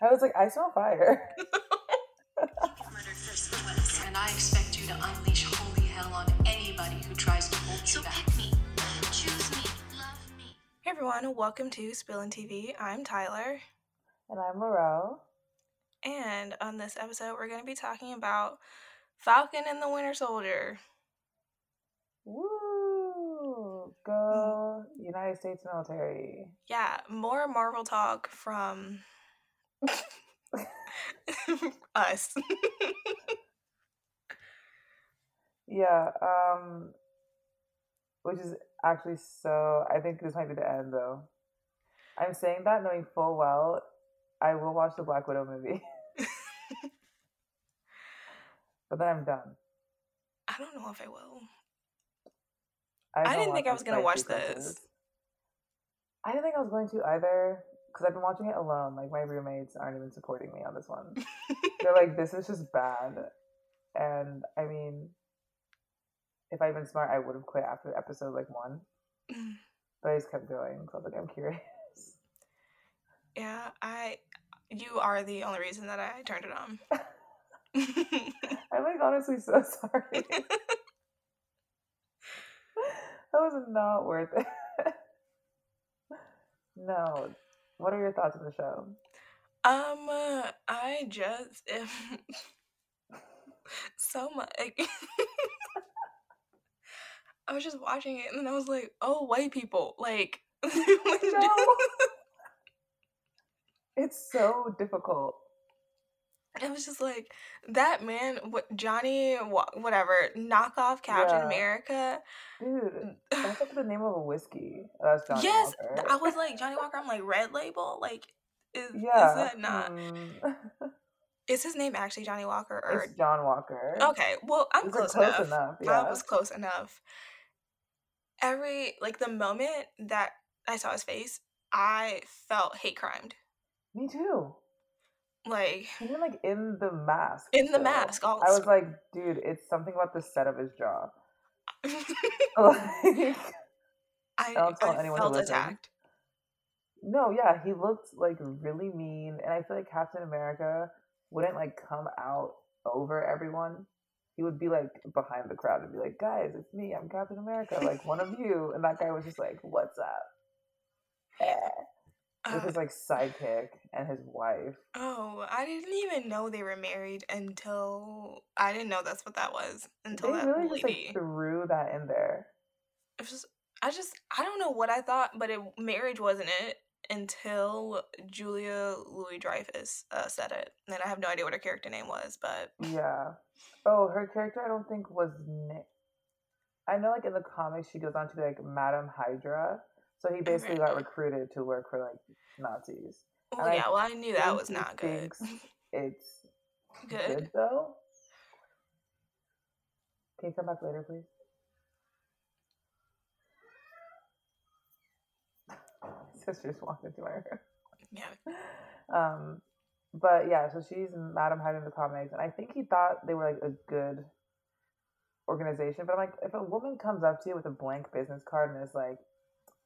I was like, I smell fire. and I expect you to unleash holy hell on anybody who tries to hold So you back. pick me, choose me, love me. Hey everyone, welcome to Spillin' TV. I'm Tyler, And I'm Laurel. and on this episode, we're going to be talking about Falcon and the Winter Soldier. Woo! Go mm. United States military. Yeah, more Marvel talk from us. Yeah, um which is actually so I think this might be the end though. I'm saying that knowing full well I will watch the Black Widow movie. but then I'm done. I don't know if I will. I, I didn't think I was gonna watch sequences. this. I didn't think I was going to either because I've been watching it alone. Like my roommates aren't even supporting me on this one. They're like, "This is just bad," and I mean, if I'd been smart, I would have quit after episode like one. But I just kept going. So I was like, I'm curious. yeah, I. You are the only reason that I turned it on. I'm like honestly so sorry. that was not worth it. no. What are your thoughts on the show? Um, uh, I just so much. I was just watching it, and then I was like, "Oh, white people!" Like, No. It's so difficult. I was just like, "That man, what Johnny, whatever, knockoff Captain Yeah. America." Dude, that's like the name of a whiskey. That's Johnny yes, Walker. I was like Johnny Walker. I'm like Red Label. Like, is yeah. is that not? mm, Is his name actually Johnny Walker or? it's John Walker. Okay, well, I'm close, close enough. enough, I was close enough. Every like the moment that I saw his face, I felt hate crimed. Me too. Like Even like in the mask. In the mask, I was like, dude, it's something about the set of his jaw. Like, I, Don't tell I anyone felt attacked. no, yeah, he looked like really mean, and I feel like Captain America wouldn't like come out over everyone. He would be like behind the crowd and be like, "Guys, it's me. I'm Captain America. Like one of you." And that guy was just like, "What's up?" Eh. With his like sidekick and his wife. oh, I didn't even know they were married until I didn't know that's what that was until They that really just like threw that in there. it was just, I just I don't know what I thought, but it, marriage wasn't it until Julia Louis Dreyfus uh, said it, and I have no idea what her character name was, but Yeah. Oh, her character I don't think was Nick. I know like in the comics she goes on to be like Madame Hydra. So he basically got recruited to work for like Nazis. well, And I yeah, well I knew that was not good. It's Good. good though. Can you come back later, please? Sisters walked into my room. Yeah. Um, but yeah, so she's Madame Hydra in the comics, and I think he thought they were like a good organization. But I'm like, if a woman comes up to you with a blank business card and is like,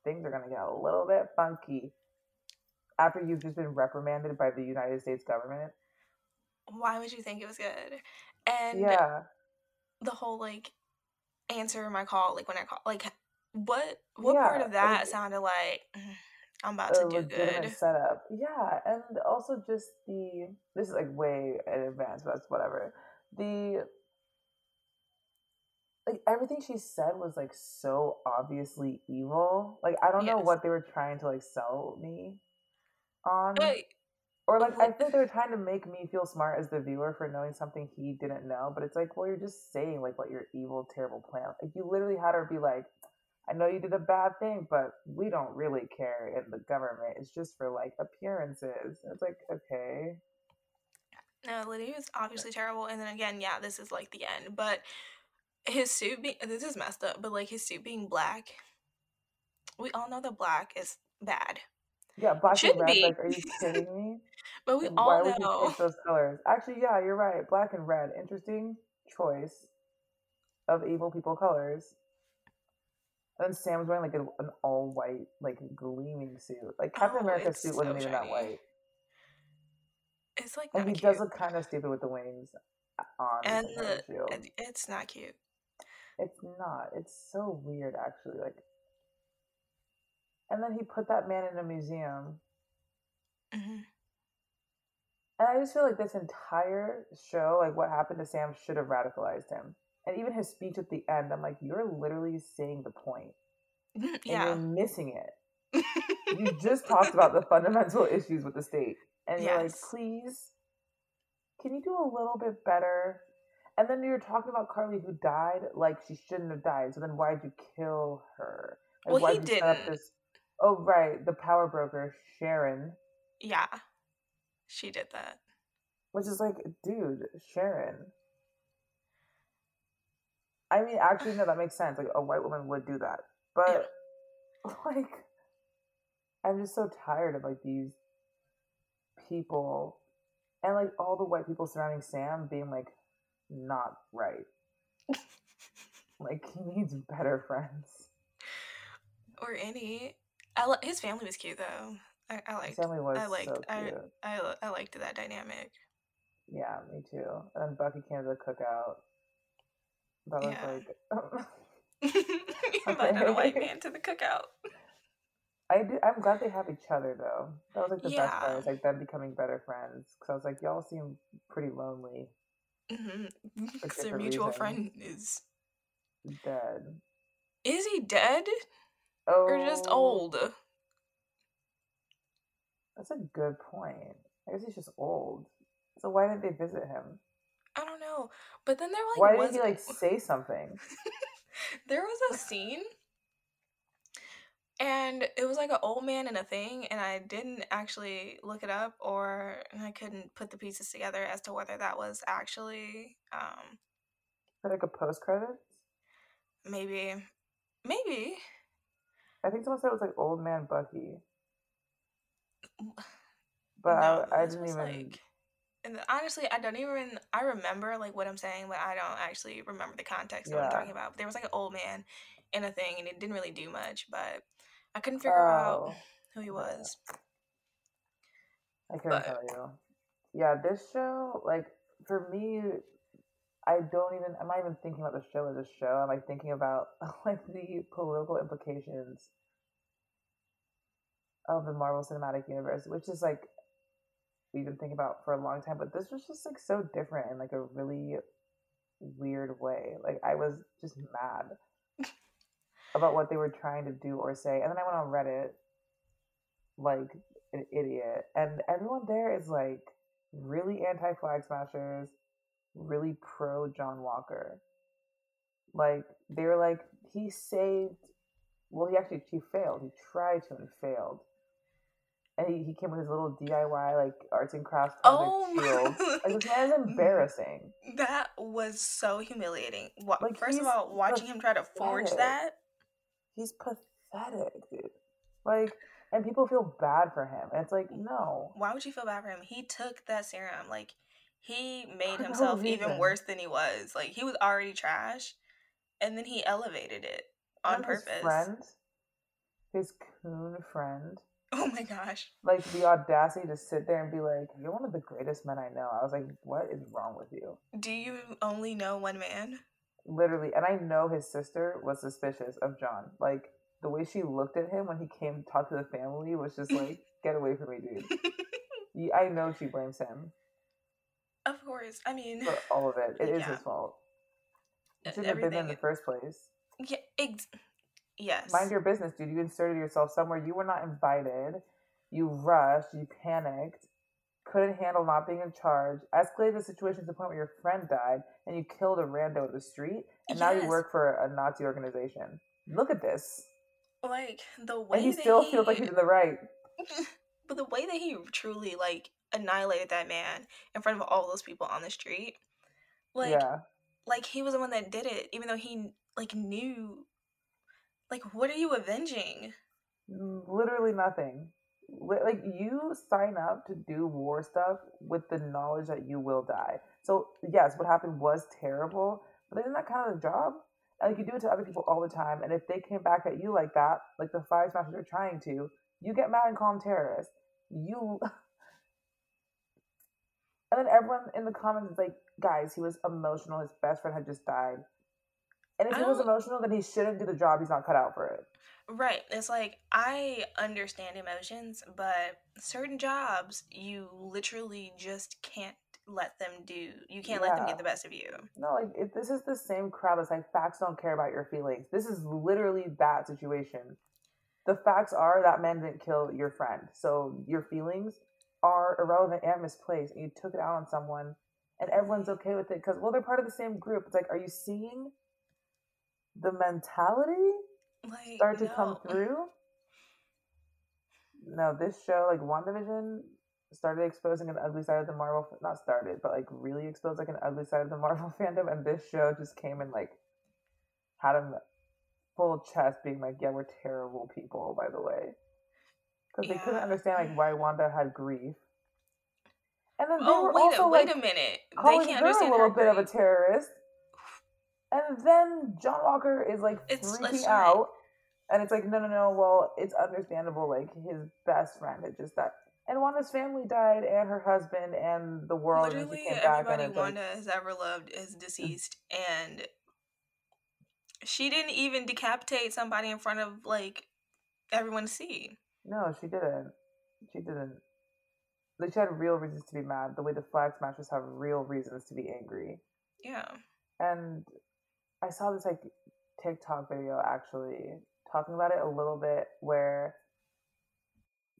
things are gonna get a little bit funky after you've just been reprimanded by the United States government, Why would you think it was good? And yeah, the whole like answer my call, like when I call, like what what part of that sounded like "Mm, I'm about to do good? setup. Yeah, and also just the this is like way in advance, but it's whatever. The like everything she said was like so obviously evil. Like I don't know what they were trying to like sell me on. Or like I think they were trying to make me feel smart as the viewer for knowing something he didn't know. But it's like, well, you're just saying like what your evil, terrible plan. Like you literally had her be like, I know you did a bad thing, but we don't really care in the government. It's just for like appearances. It's like, okay. no, Lydia was obviously terrible. And then again, yeah, this is like the end. But his suit being this is messed up, but like his suit being black, we all know that black is bad. Yeah, black and Shouldn't red. be. Like, are you kidding me? But we all Why would you pick those colors? Actually, yeah, you're right. Black and red. Interesting choice of evil people colors. And Sam's wearing like a, an all white, like gleaming suit. Like Captain Oh, America's suit wasn't even that white. It's like And he cute. does look kind of stupid with the wings uh, on and the it's not cute. It's not. It's so weird, actually. Like, and then he put that man in a museum, hmm and I just feel like this entire show, like what happened to Sam, should have radicalized him. And even his speech at the end, I'm like, you're literally saying the point. point, and you're missing it. You just talked about the fundamental issues with the state, and you're like, please, can you do a little bit better? And then you're talking about Karli who died like she shouldn't have died. So then why'd you kill her? Like, Well, he why'd you set up didn't. this? Oh right, the power broker Sharon, yeah. She did that. which is like, dude, Sharon. I mean, actually, no, that makes sense. Like a white woman would do that, but like, I'm just so tired of like these people and like all the white people surrounding Sam being like not right. like he needs better friends. Or any. I li- his family was cute though. I, I His liked. family was I liked. so I, cute. I I liked that dynamic. Yeah, me too. And then Bucky came to the cookout. That was Yeah. like Invited a white man to the cookout. I do. I'm glad they have each other though. That was like the best part. Yeah. Is like them becoming better friends. Because I was like, y'all seem pretty lonely, hmm Because their mutual reason. friend is. dead. Is he dead Oh, or just old? That's a good point. I guess he's just old. So why didn't they visit him? I don't know. But then there like why didn't he like say something? there was a scene and it was like an old man in a thing and i didn't actually look it up or and i couldn't put the pieces together as to whether that was actually um Like a post credits? maybe maybe I think someone said it was like old man Bucky. But no, I, I didn't even. like and honestly i don't even i remember like what i'm saying but i don't actually remember the context of what i'm talking about but there was like an old man in a thing and it didn't really do much but i couldn't figure out Oh, who he was I couldn't but- tell you. Yeah, this show, like for me, I don't even. I'm not even thinking about the show as a show. I'm like thinking about like the political implications of the Marvel Cinematic Universe, which is like we've been thinking about for a long time. But this was just like so different in like a really weird way. Like I was just mad about what they were trying to do or say, and then I went on Reddit like an idiot, and everyone there is like really anti flag smashers, really pro John Walker. Like they were like he saved. Well, he actually he failed. He tried to and failed. And he, he came with his little DIY like arts and crafts oh shield. Like this man is embarrassing. That was so humiliating. Wa- Like, First of all, watching him try to forge that, He's pathetic, dude. Like, and people feel bad for him. And it's like, no. why would you feel bad for him? He took that serum. Like, he made For no himself even worse than he was. Like, he was already trash, and then he elevated it on And his purpose. friend, his coon friend, Oh my gosh. like the audacity to sit there and be like, "You're one of the greatest men I know." I was like, "What is wrong with you?" Do you only know one man? Literally, and I know his sister was suspicious of John. Like the way she looked at him when he came to talk to the family was just like, "Get away from me, dude." I know she blames him of course. I mean, for all of it. It is Yeah. his fault. Uh, shouldn't have been there in the first place. yeah, ex- yes. Mind your business, dude. You inserted yourself somewhere you were not invited. You rushed. You panicked. Couldn't handle not being in charge. Escalated the situation to the point where your friend died, and you killed a rando in the street. And now you work for a Nazi organization. Look at this. like the way And he still he, feels like he's in the right. but the way that he truly like annihilated that man in front of all those people on the street, like yeah. like he was the one that did it, even though he like knew. Like, what are you avenging? Literally nothing. Li- Like you sign up to do war stuff with the knowledge that you will die. So yes, what happened was terrible, but isn't that kind of the job? And like you do it to other people all the time, and if they came back at you like that, like the flag smashers are trying to, you get mad and call them terrorists. You And then everyone in the comments is like, guys, he was emotional. His best friend had just died. And if I he was oh. emotional, then he shouldn't do the job. He's not cut out for it. Right. It's like I understand emotions, but certain jobs you literally just can't let them do. You can't let them get the best of you. No, like if this is the same crowd that's like facts don't care about your feelings. This is literally that situation. The facts are that man didn't kill your friend, so your feelings are irrelevant and misplaced, and you took it out on someone, and everyone's okay with it because well, they're part of the same group. It's like, are you seeing the mentality Like start to come through? No, this show, like WandaVision, started exposing an ugly side of the Marvel. Not started, but like really exposed like an ugly side of the Marvel fandom. And this show just came and like had him full chest being like, "Yeah, we're terrible people." By the way, because they couldn't understand like why Wanda had grief. And then they Oh were wait, also a, wait like a minute. They can't her a little her bit of a terrorist. And then John Walker is like It's- freaking out. And it's like, no, no, no. Well, it's understandable. Like his best friend had just died, and Wanda's family died, and her husband, and the world. Literally came back, and everybody like, Wanda has ever loved is deceased, and she didn't even decapitate somebody in front of like everyone to see. no, she didn't. She didn't. Like she had real reasons to be mad. The way the flag smashers have real reasons to be angry. Yeah. and I saw this like TikTok video actually talking about it a little bit where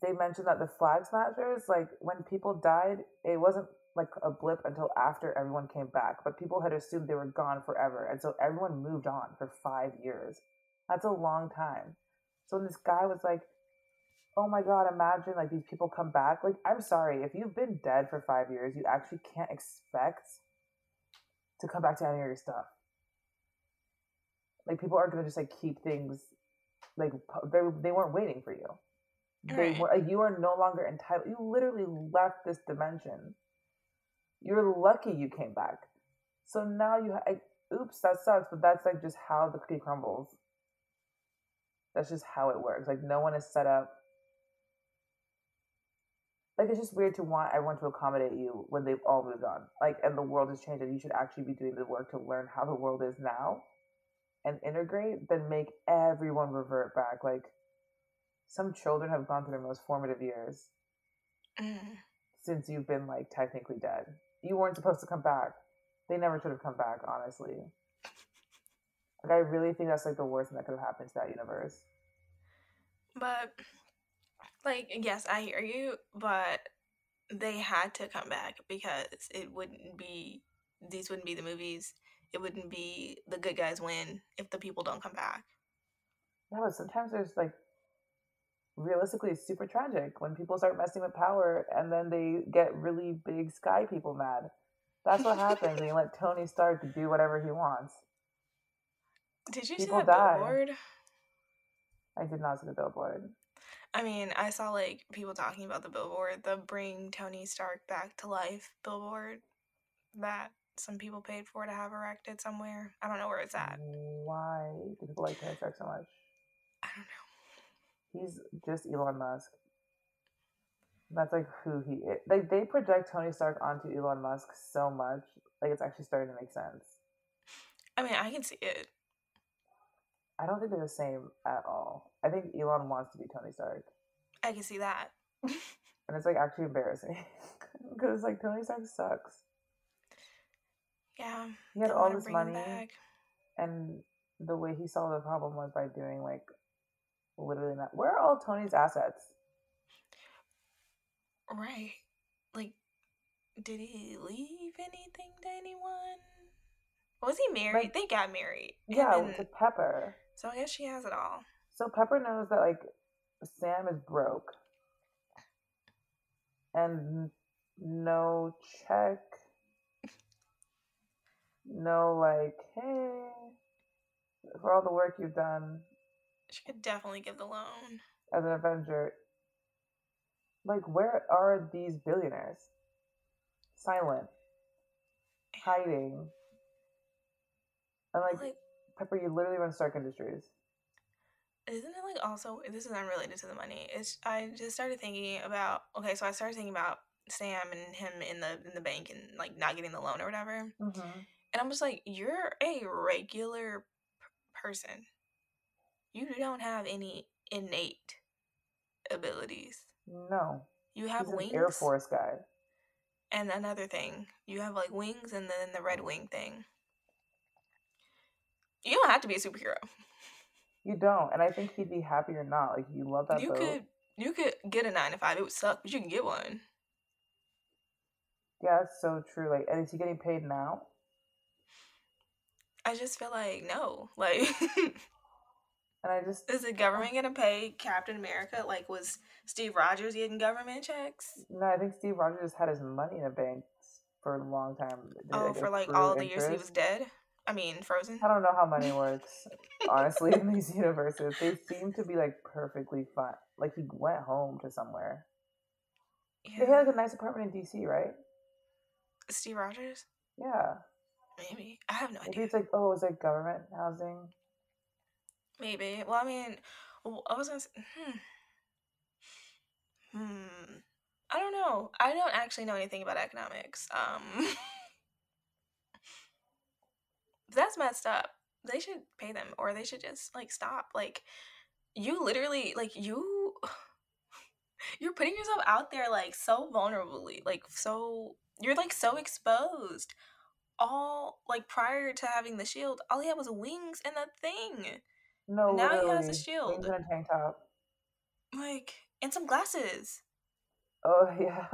they mentioned that the flag smashers, like when people died, it wasn't like a blip until after everyone came back, but people had assumed they were gone forever, and so everyone moved on for five years. That's a long time. So when this guy was like, "Oh my god, imagine like these people come back," like I'm sorry, if you've been dead for five years, you actually can't expect to come back to any of your stuff. Like people aren't gonna just like keep things like they they weren't waiting for you. They Right. were like, you are no longer entitled. You literally left this dimension. You're lucky you came back. So now you, ha- I, oops, that sucks. But that's like just how the cookie crumbles. That's just how it works. Like no one is set up. Like it's just weird to want everyone to accommodate you when they've all moved on. Like and the world has changed, and you should actually be doing the work to learn how the world is now, and integrate. Then make everyone revert back. Like some children have gone through their most formative years Mm. since you've been like technically dead. You weren't supposed to come back. They never should have come back, honestly. Like I really think that's like the worst thing that could have happened to that universe. But like yes, I hear you, but they had to come back because it wouldn't be these wouldn't be the movies. It wouldn't be the good guys win if the people don't come back. Yeah, but sometimes there's like realistically it's super tragic when people start messing with power and then they get really big sky people mad. That's what happens when you let Tony Stark do whatever he wants. Did you People see that die. billboard? I did not see the billboard. I mean, I saw like people talking about the billboard, the bring Tony Stark back to life billboard that some people paid for to have erected somewhere. I don't know where it's at. Why do people like Tony Stark so much? I don't know. He's just Elon Musk. That's like who he is. Like they project Tony Stark onto Elon Musk so much, like it's actually starting to make sense. I mean, I can see it. I don't think they're the same at all. I think Elon wants to be Tony Stark, I can see that. and it's like actually embarrassing because like Tony Stark sucks. Yeah. He had all this money, and the way he solved the problem was by doing like literally not. Where are all Tony's assets? Right. Like, did he leave anything to anyone? Was he married? Like- they got married. Yeah, then- to Pepper. so I guess she has it all. So Pepper knows that like Sam is broke and no check, no like, hey, for all the work you've done She could definitely give the loan. as an Avenger. Like, where are these billionaires? Silent, hiding, and like, Like, Pepper, you literally run Stark Industries. isn't it like also this is unrelated to the money it's i just started thinking about okay so i started thinking about Sam and him in the in the bank and like not getting the loan or whatever. hmm And I'm just like, you're a regular p- person. You don't have any innate abilities. No, You have he's wings. Air Force guy. And another thing, you have like wings and then the red wing thing. You don't have to be a superhero. You don't, and I think he'd be happy or not. Like you love that you boat. could you could get a nine to five. It would suck, but you can get one. Yeah, that's so true. Like, and is he getting paid now? I just feel like no. Like And I just is the government gonna pay Captain America? Like was Steve Rogers getting government checks? no, I think Steve Rogers had his money in a bank for a long time. Did Oh, for like all the years he was dead? I mean frozen? I don't know how money works. honestly, in these universes, they seem to be like perfectly fine. Like he went home to somewhere. They Yeah. had like a nice apartment in DC, right? Steve Rogers? Yeah. Maybe. I have no Maybe idea. it's like oh, it's like government housing. Maybe. Well, I mean, I was gonna. Say, hmm. Hmm. I don't know. I don't actually know anything about economics. Um. that's messed up. They should pay them, or they should just like stop. Like, you literally like you. You're putting yourself out there like so vulnerably, like so you're like so exposed. All like prior to having the shield, all he had was wings and a thing. No, Now he has a shield. Wings and a tank top. Like, and some glasses. Oh yeah,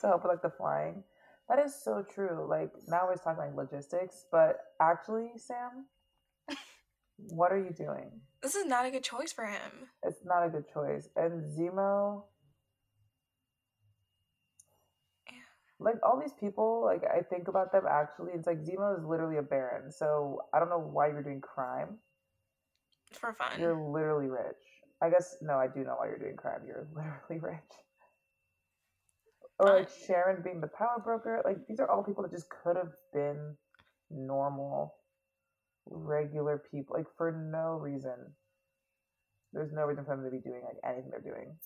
to help with like the flying. That is so true. Like now we're talking like logistics, but actually, Sam, what are you doing? This is not a good choice for him. It's not a good choice. And Zemo, like all these people, like I think about them actually. It's like Zemo is literally a baron. So I don't know why you're doing crime. For fun. You're literally rich. I guess no, I do know why you're doing crime. You're literally rich. Or like Sharon being the power broker. Like these are all people that just could have been normal, regular people. Like for no reason. There's no reason for them to be doing like anything they're doing.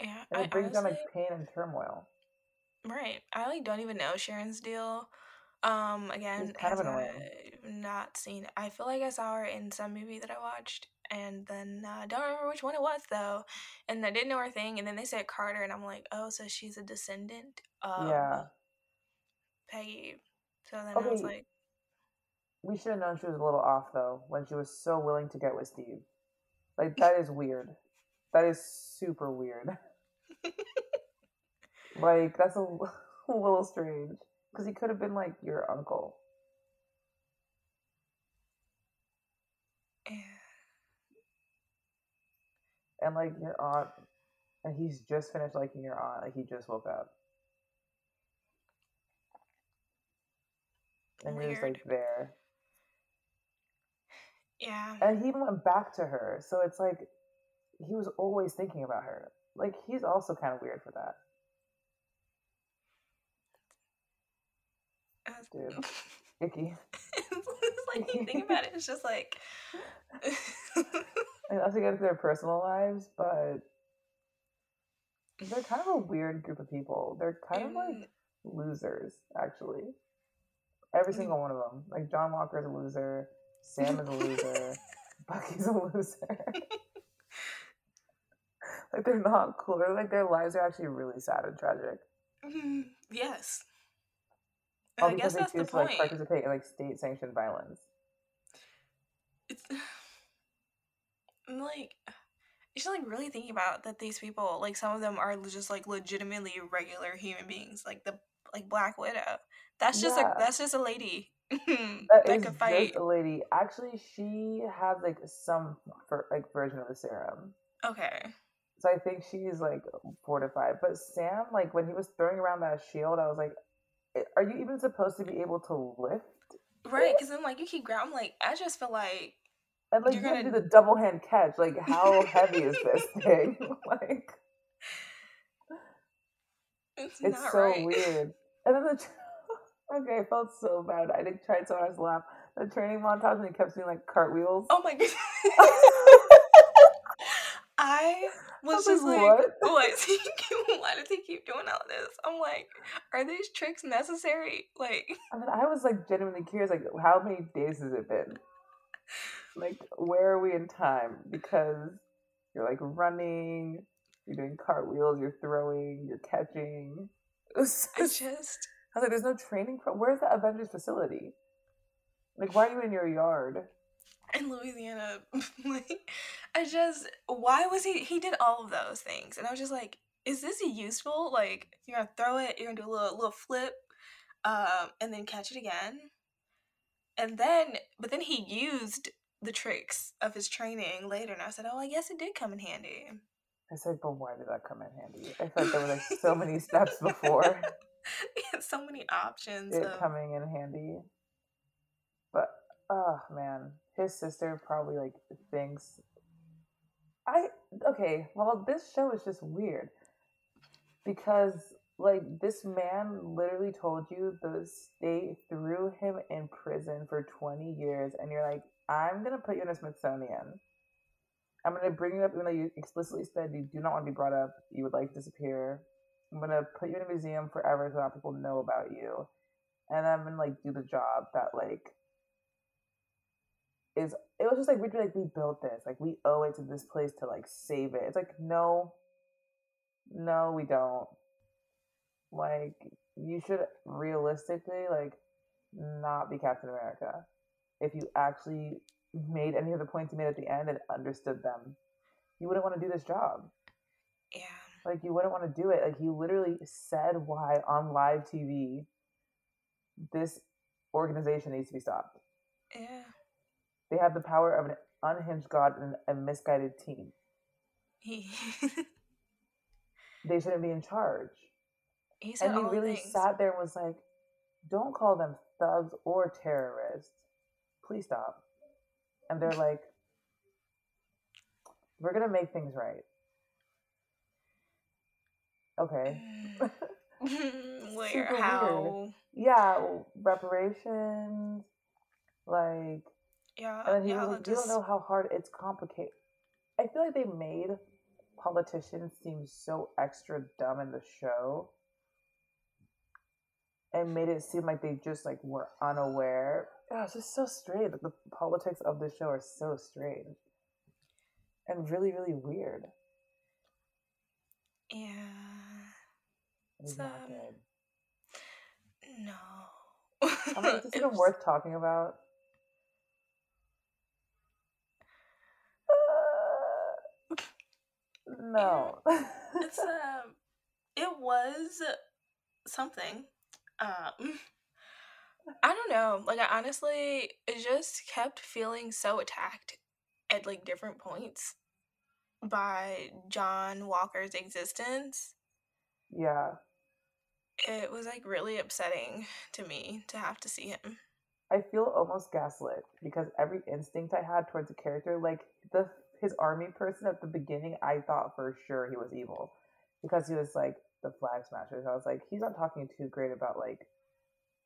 yeah, And I it brings honestly, down like pain and turmoil. Right. I like don't even know Sharon's deal. Um, again, kind of as annoying. I've not seen. I feel like I saw her in some movie that I watched, and then uh, I don't remember which one it was though. And I didn't know her thing, and then they said Carter, and I'm like, oh, so she's a descendant of Yeah. Peggy. So then I was Okay. like, We should have known she was a little off though when she was so willing to get with Steve. Like that is weird. That is super weird. like that's a little strange. Because he could have been like your uncle. and like your aunt and he's just finished liking your aunt like he just woke up. And he was like there. Yeah. and he went back to her so it's like he was always thinking about her. Like he's also kind of weird for that dude. icky. it's like you think about it, it's just like I also get into their personal lives but they're kind of a weird group of people. They're kind of like losers actually. Every Mm. single one of them like john walker is a loser sam is a loser bucky's a loser. Like they're not cool. They're like their lives are actually really sad and tragic. Mm, yes. All I guess because they that's the choose to like participate in like state sanctioned violence It's I'm like you should like really think about that these people like some of them are just like legitimately regular human beings like the like Black Widow. That's just Yeah. a that's just a lady That that is just a lady actually she has like some like version of the serum Okay. so i think she's like fortified but sam like when he was throwing around that shield i was like "I- are you even supposed to be able to lift Right, because then like you keep grabbing like I just feel like And like You're you gonna- do the double hand catch. Like how heavy is this thing? like it's, it's so right. weird. And then the tra- okay, I felt so bad. I did tried so hard to laugh. The training montage and he kept doing like cartwheels. Oh my god. I was, was just like, like, "What?" what? Why does he keep doing all this? I'm like, are these tricks necessary? Like, I mean, I was like genuinely curious, like, how many days has it been? Like, where are we in time? Because you're like running, you're doing cartwheels, you're throwing, you're catching. Was I just- just, I was like, there's no training. Pro- Where's the Avengers facility? Like, why are you in your yard? In Louisiana, like, I just, why was he, he did all of those things. And I was just like, is this useful? Like, you're gonna throw it, you're gonna do a little, little flip, um, and then catch it again. And then, but then he used the tricks of his training later. And I said, oh, I guess it did come in handy. I said, but why did that come in handy? I felt there were like so many steps before He had so many options. it of- coming in handy. But oh man, his sister probably like thinks I okay, well this show is just weird. Because like this man literally told you the state threw him in prison for 20 years and you're like, I'm gonna put you in a Smithsonian. I'm gonna bring you up even though you explicitly said you do not want to be brought up, you would like to disappear. I'm gonna put you in a museum forever so that people know about you. And I'm gonna like do the job that like is it was just like we'd be like we built this. Like we owe it to this place to like save it. It's like no no we don't. Like you should realistically like not be Captain America. If you actually made any of the points you made at the end and understood them, you wouldn't want to do this job. Yeah. Like you wouldn't want to do it. Like he literally said why on live TV this organization needs to be stopped. Yeah. They have the power of an unhinged god and a misguided team. He, They shouldn't be in charge. he said And he really things. sat there and was like, "Don't call them thugs or terrorists. Please stop." And they're like, "We're gonna make things right." Okay. Mm. Where? Super weird. Yeah, reparations, like Yeah. And then he yeah. was like, "You don't know how hard it's complicated." I feel like they made politicians seem so extra dumb in the show, and made it seem like they just like were unaware. Oh, it's just so strange. Like, the politics of the show are so strange, and really, really weird. Yeah. It's So- not good. No. I mean, is this It even worth talking about? No. It's um. It was something. Um. I don't know. Like I honestly, it just kept feeling so attacked at like different points by John Walker's existence. yeah. It was like really upsetting to me to have to see him. I feel almost gaslit because every instinct I had towards the character, like the his army person at the beginning, I thought for sure he was evil because he was like the flag smashers. I was like, he's not talking too great about like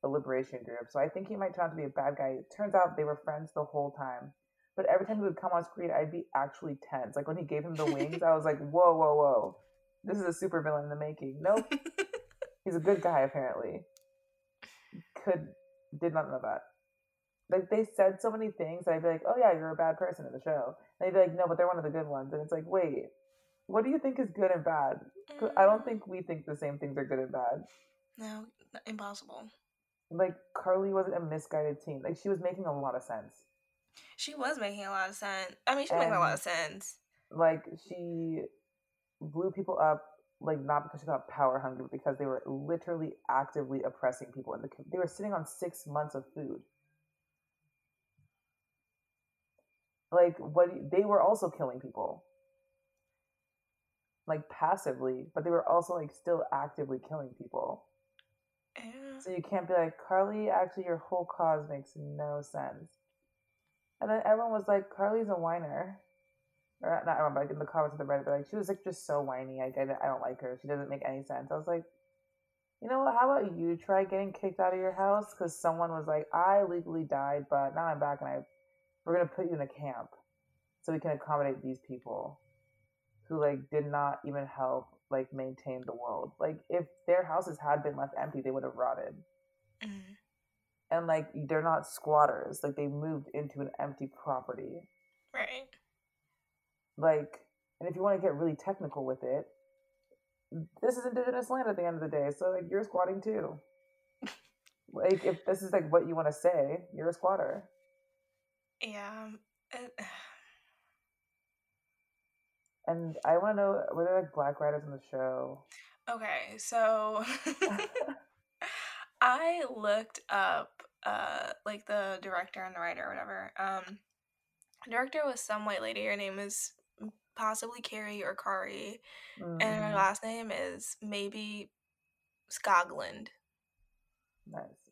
the liberation group, so I think he might turn out to be a bad guy. Turns out they were friends the whole time, but every time he would come on screen, I'd be actually tense. Like when he gave him the wings, I was like, whoa, whoa, whoa, this is a super villain in the making. Nope, he's a good guy apparently. Could did not know that. Like they said so many things that I'd be like, oh yeah, you're a bad person in the show. And they'd be like, no, but they're one of the good ones. And it's like, wait, what do you think is good and bad? 'Cause I don't Mm, think we think the same things are good and bad. no, impossible. Like Karli wasn't a misguided teen. Like she was making a lot of sense. She was making a lot of sense. I mean, she was making a lot of sense. Like she blew people up, like not because she got power hungry, but because they were literally actively oppressing people in the. They were sitting on six months of food. Like what? They were also killing people. Like passively, but they were also like still actively killing people. Yeah. So you can't be like, Karli, actually, your whole cause makes no sense. And then everyone was like, Karli's a whiner. Or not everyone, but like in the comments of the Reddit, they're like, she was like just so whiny. I, I, I don't like her. She doesn't make any sense. I was like, you know what? How about you try getting kicked out of your house? Because someone was like, I legally died, but now I'm back and I, we're going to put you in a camp so we can accommodate these people. who like did not even help like maintain the world. Like if their houses had been left empty, they would have rotted. Mhm. And like they're not squatters. Like they moved into an empty property. Right. Like, and if you want to get really technical with it, this is indigenous land at the end of the day. So like you're squatting too. like if this is like what you want to say, you're a squatter. Yeah. it- And I want to know were there like black writers on the show? Okay, so I looked up uh like the director and the writer or whatever. Um director was some white lady. Her name is possibly Carrie or Kari. And her Mhm. last name is maybe Skogland. Nice.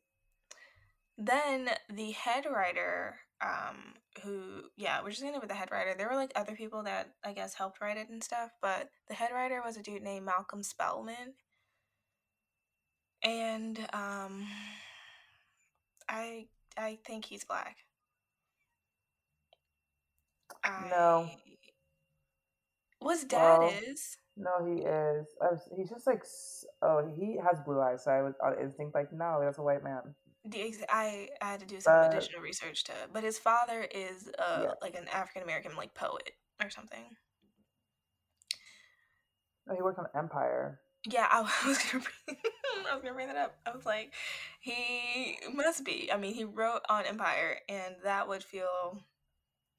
Then the head writer, um, who yeah, we're just gonna go with the head writer. There were like other people that I guess helped write it and stuff, but the head writer was a dude named Malcolm Spellman. And um I I think he's black. No. I- What's dad Well, is? No, he is. I was, he's just like, oh, he has blue eyes. So I was on instinct like, no, that's a white man. The ex- I, I had to do some But- additional research to but his father is uh Yeah. like an African American like poet or something. No, he worked on Empire. Yeah, I was gonna bring, I was gonna bring that up. I was like, he must be. I mean, he wrote on Empire, and that would feel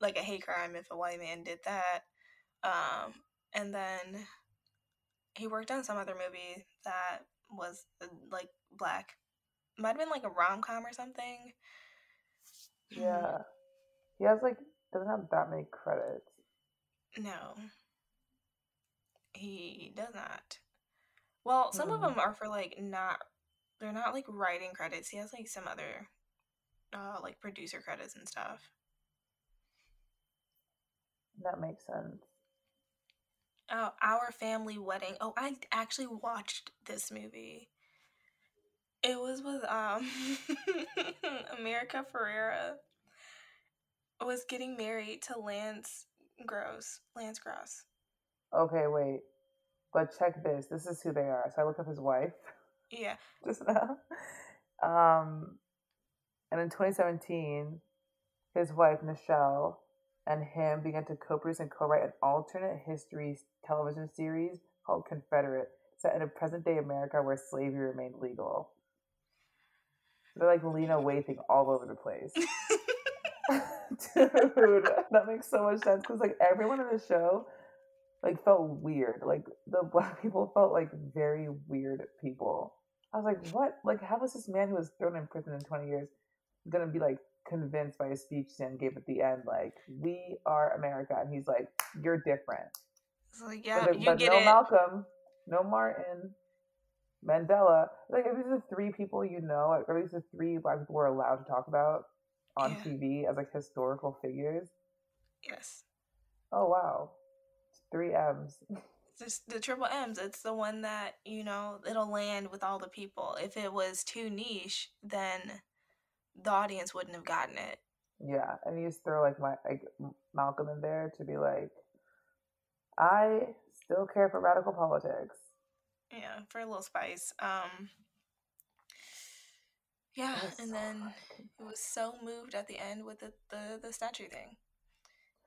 like a hate crime if a white man did that. Um, and then he worked on some other movie that was uh, like black. Might have been like a rom com or something. Yeah. He has like, doesn't have that many credits. No, he does not. Well, some of Mm. them are for like not. They're not like writing credits. He has like some other, uh, like producer credits and stuff. That makes sense. Oh, Our Family Wedding. Oh, I actually watched this movie. It was with um America Ferrera was getting married to Lance Gross. Lance Gross. Okay, wait. But check this. This is who they are. So I look up his wife Yeah. just now. Um, and in 2017, his wife, Nichelle, and him began to co produce and co write an alternate history television series called Confederate, set in a present day America where slavery remained legal. They're like Lena Waithing all over the place. Dude, that makes so much sense because like everyone in the show like felt weird. Like the black people felt like very weird people. I was like, what? Like, how was this man who was thrown in prison in 20 years gonna be like convinced by a speech Sam gave at the end, like, we are America, and he's like, you're different. Like, But, yeah, there- you but get no it. Malcolm, no Martin, Mandela. Like, if these are the three people you know, or at least the three black people we're allowed to talk about on Yeah. TV as like historical figures. Yes. Oh wow, three M's. It's just the triple M's. It's the one that, you know, it'll land with all the people. If it was too niche, then the audience wouldn't have gotten it. Yeah, and you just throw like my like Malcolm in there to be like, I still care for radical politics. Yeah, for a little spice. Um Yeah, and then it was so moved at the end with the the, the statue thing.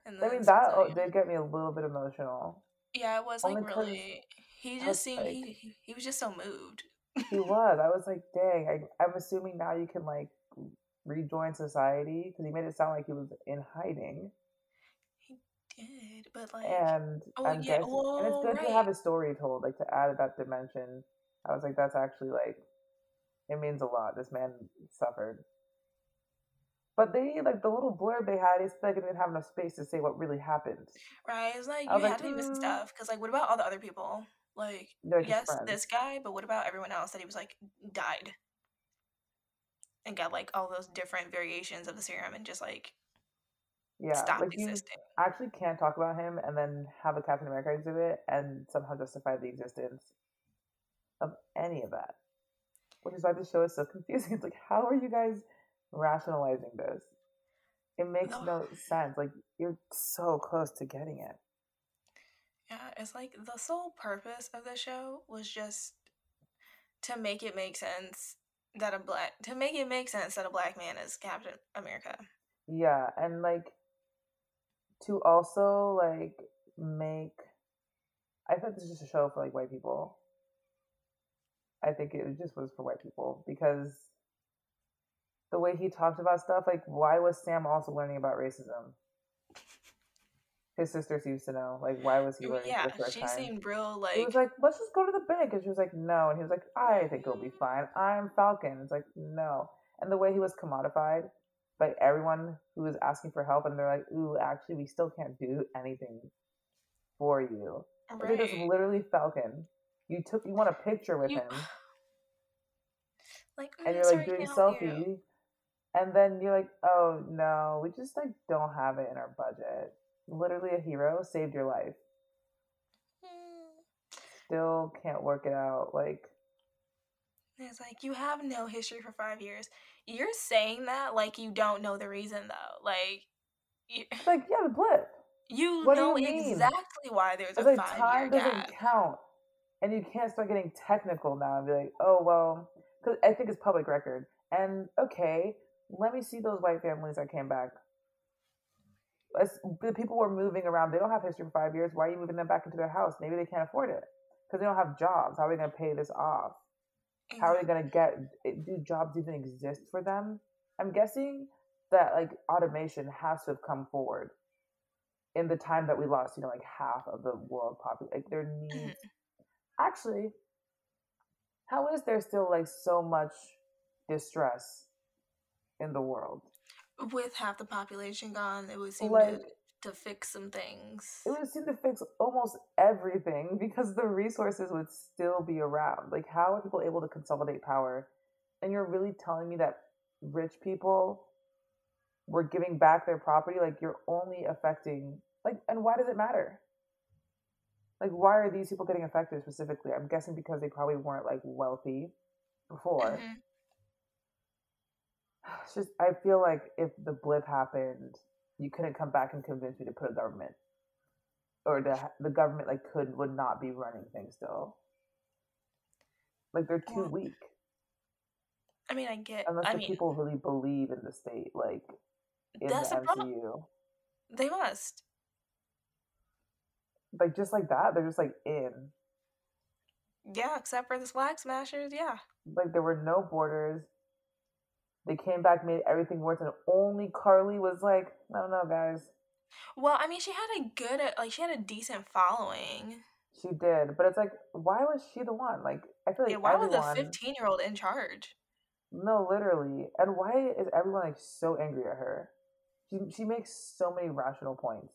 And I mean, that oh, did get me a little bit emotional. Yeah, it was only like really he just seemed like- he he- he was just so moved. He was. I was like, dang. I, I'm assuming now you can like rejoin society because he made it sound like he was in hiding. Did, but like and Oh, I'm yeah, guessing, and it's good to have a story told, like to add that dimension. I was like, that's actually like, it means a lot. This man suffered, but they like the little blurb they had. It's like they didn't have enough space to say what really happened. right, it's like I you was had like, to be missing "Mm." stuff because like what about all the other people? Like yes, friends. this guy, but what about everyone else that he was like died and got like all those different variations of the serum and just like yeah, like you actually can't talk about him and then have a Captain America exhibit and somehow justify the existence of any of that. Which is why the show is so confusing. It's like, how are you guys rationalizing this? It makes No. no sense. Like you're so close to getting it. Yeah, it's like the sole purpose of the show was just to make it make sense that a black to make it make sense that a black man is Captain America. Yeah, and like to also like make I think this is just a show for like white people. I think it just was for white people because the way he talked about stuff, like why was Sam also learning about racism? His sister seems to know. Like, why was he learning Yeah, for the first she time? seemed real like he was like, let's just go to the bank. And she was like, no. And he was like, I think it'll be fine. I'm Falcon. It's like, no. And the way he was commodified by everyone who is asking for help, and they're like, ooh, actually, we still can't do anything for you. Like, right. literally Falcon. You took, you want a picture with You- him, Like and "Mm, you're like doing can't you." selfie, and then you're like, oh no, we just like don't have it in our budget. Literally, a hero saved your life. Mm. Still can't work it out. Like, It's like you have no history for five years. You're saying that like you don't know the reason though. Like you, it's like yeah, the blip. you What know you exactly why there's It's a like five time year doesn't gap. count, and you can't start getting technical now and be like, oh well, because I think it's public record. And okay, let me see those white families that came back. Let's, the people were moving around. They don't have history for five years. Why are you moving them back into their house? Maybe they can't afford it because they don't have jobs. How are they going to pay this off? How are they going to get? Eh, do jobs even exist for them? I'm guessing that like automation has to have come forward in the time that we lost. You know, like half of the world population. Like there needs mm-hmm. actually. How is there still like so much distress in the world? With half the population gone, it would seem Like to, to fix some things. it would seem to fix almost everything because the resources would still be around. Like, how are people able to consolidate power? And you're really telling me that rich people were giving back their property? Like, you're only affecting, like, and why does it matter? Like, why are these people getting affected specifically? I'm guessing because they probably weren't like wealthy before. Mhm. It's just, I feel like if the blip happened, you couldn't come back and convince me to put a government or the the government like could would not be running things still. Like they're too Well, weak I mean, I get. unless I the mean, people really believe in the state, like in that's the problem. MCU. They must. Like just like that, they're just like in. Yeah, except for the Flag Smashers. Yeah. Like there were no borders. They came back, made everything worse, and only Karli was like, I don't know, guys. Well, I mean, she had a good, like, she had a decent following. She did, but it's like, why was she the one? Like, I feel like Yeah, why was everyone. a 15 year old in charge? No, literally. And why is everyone like so angry at her? She she makes so many rational points.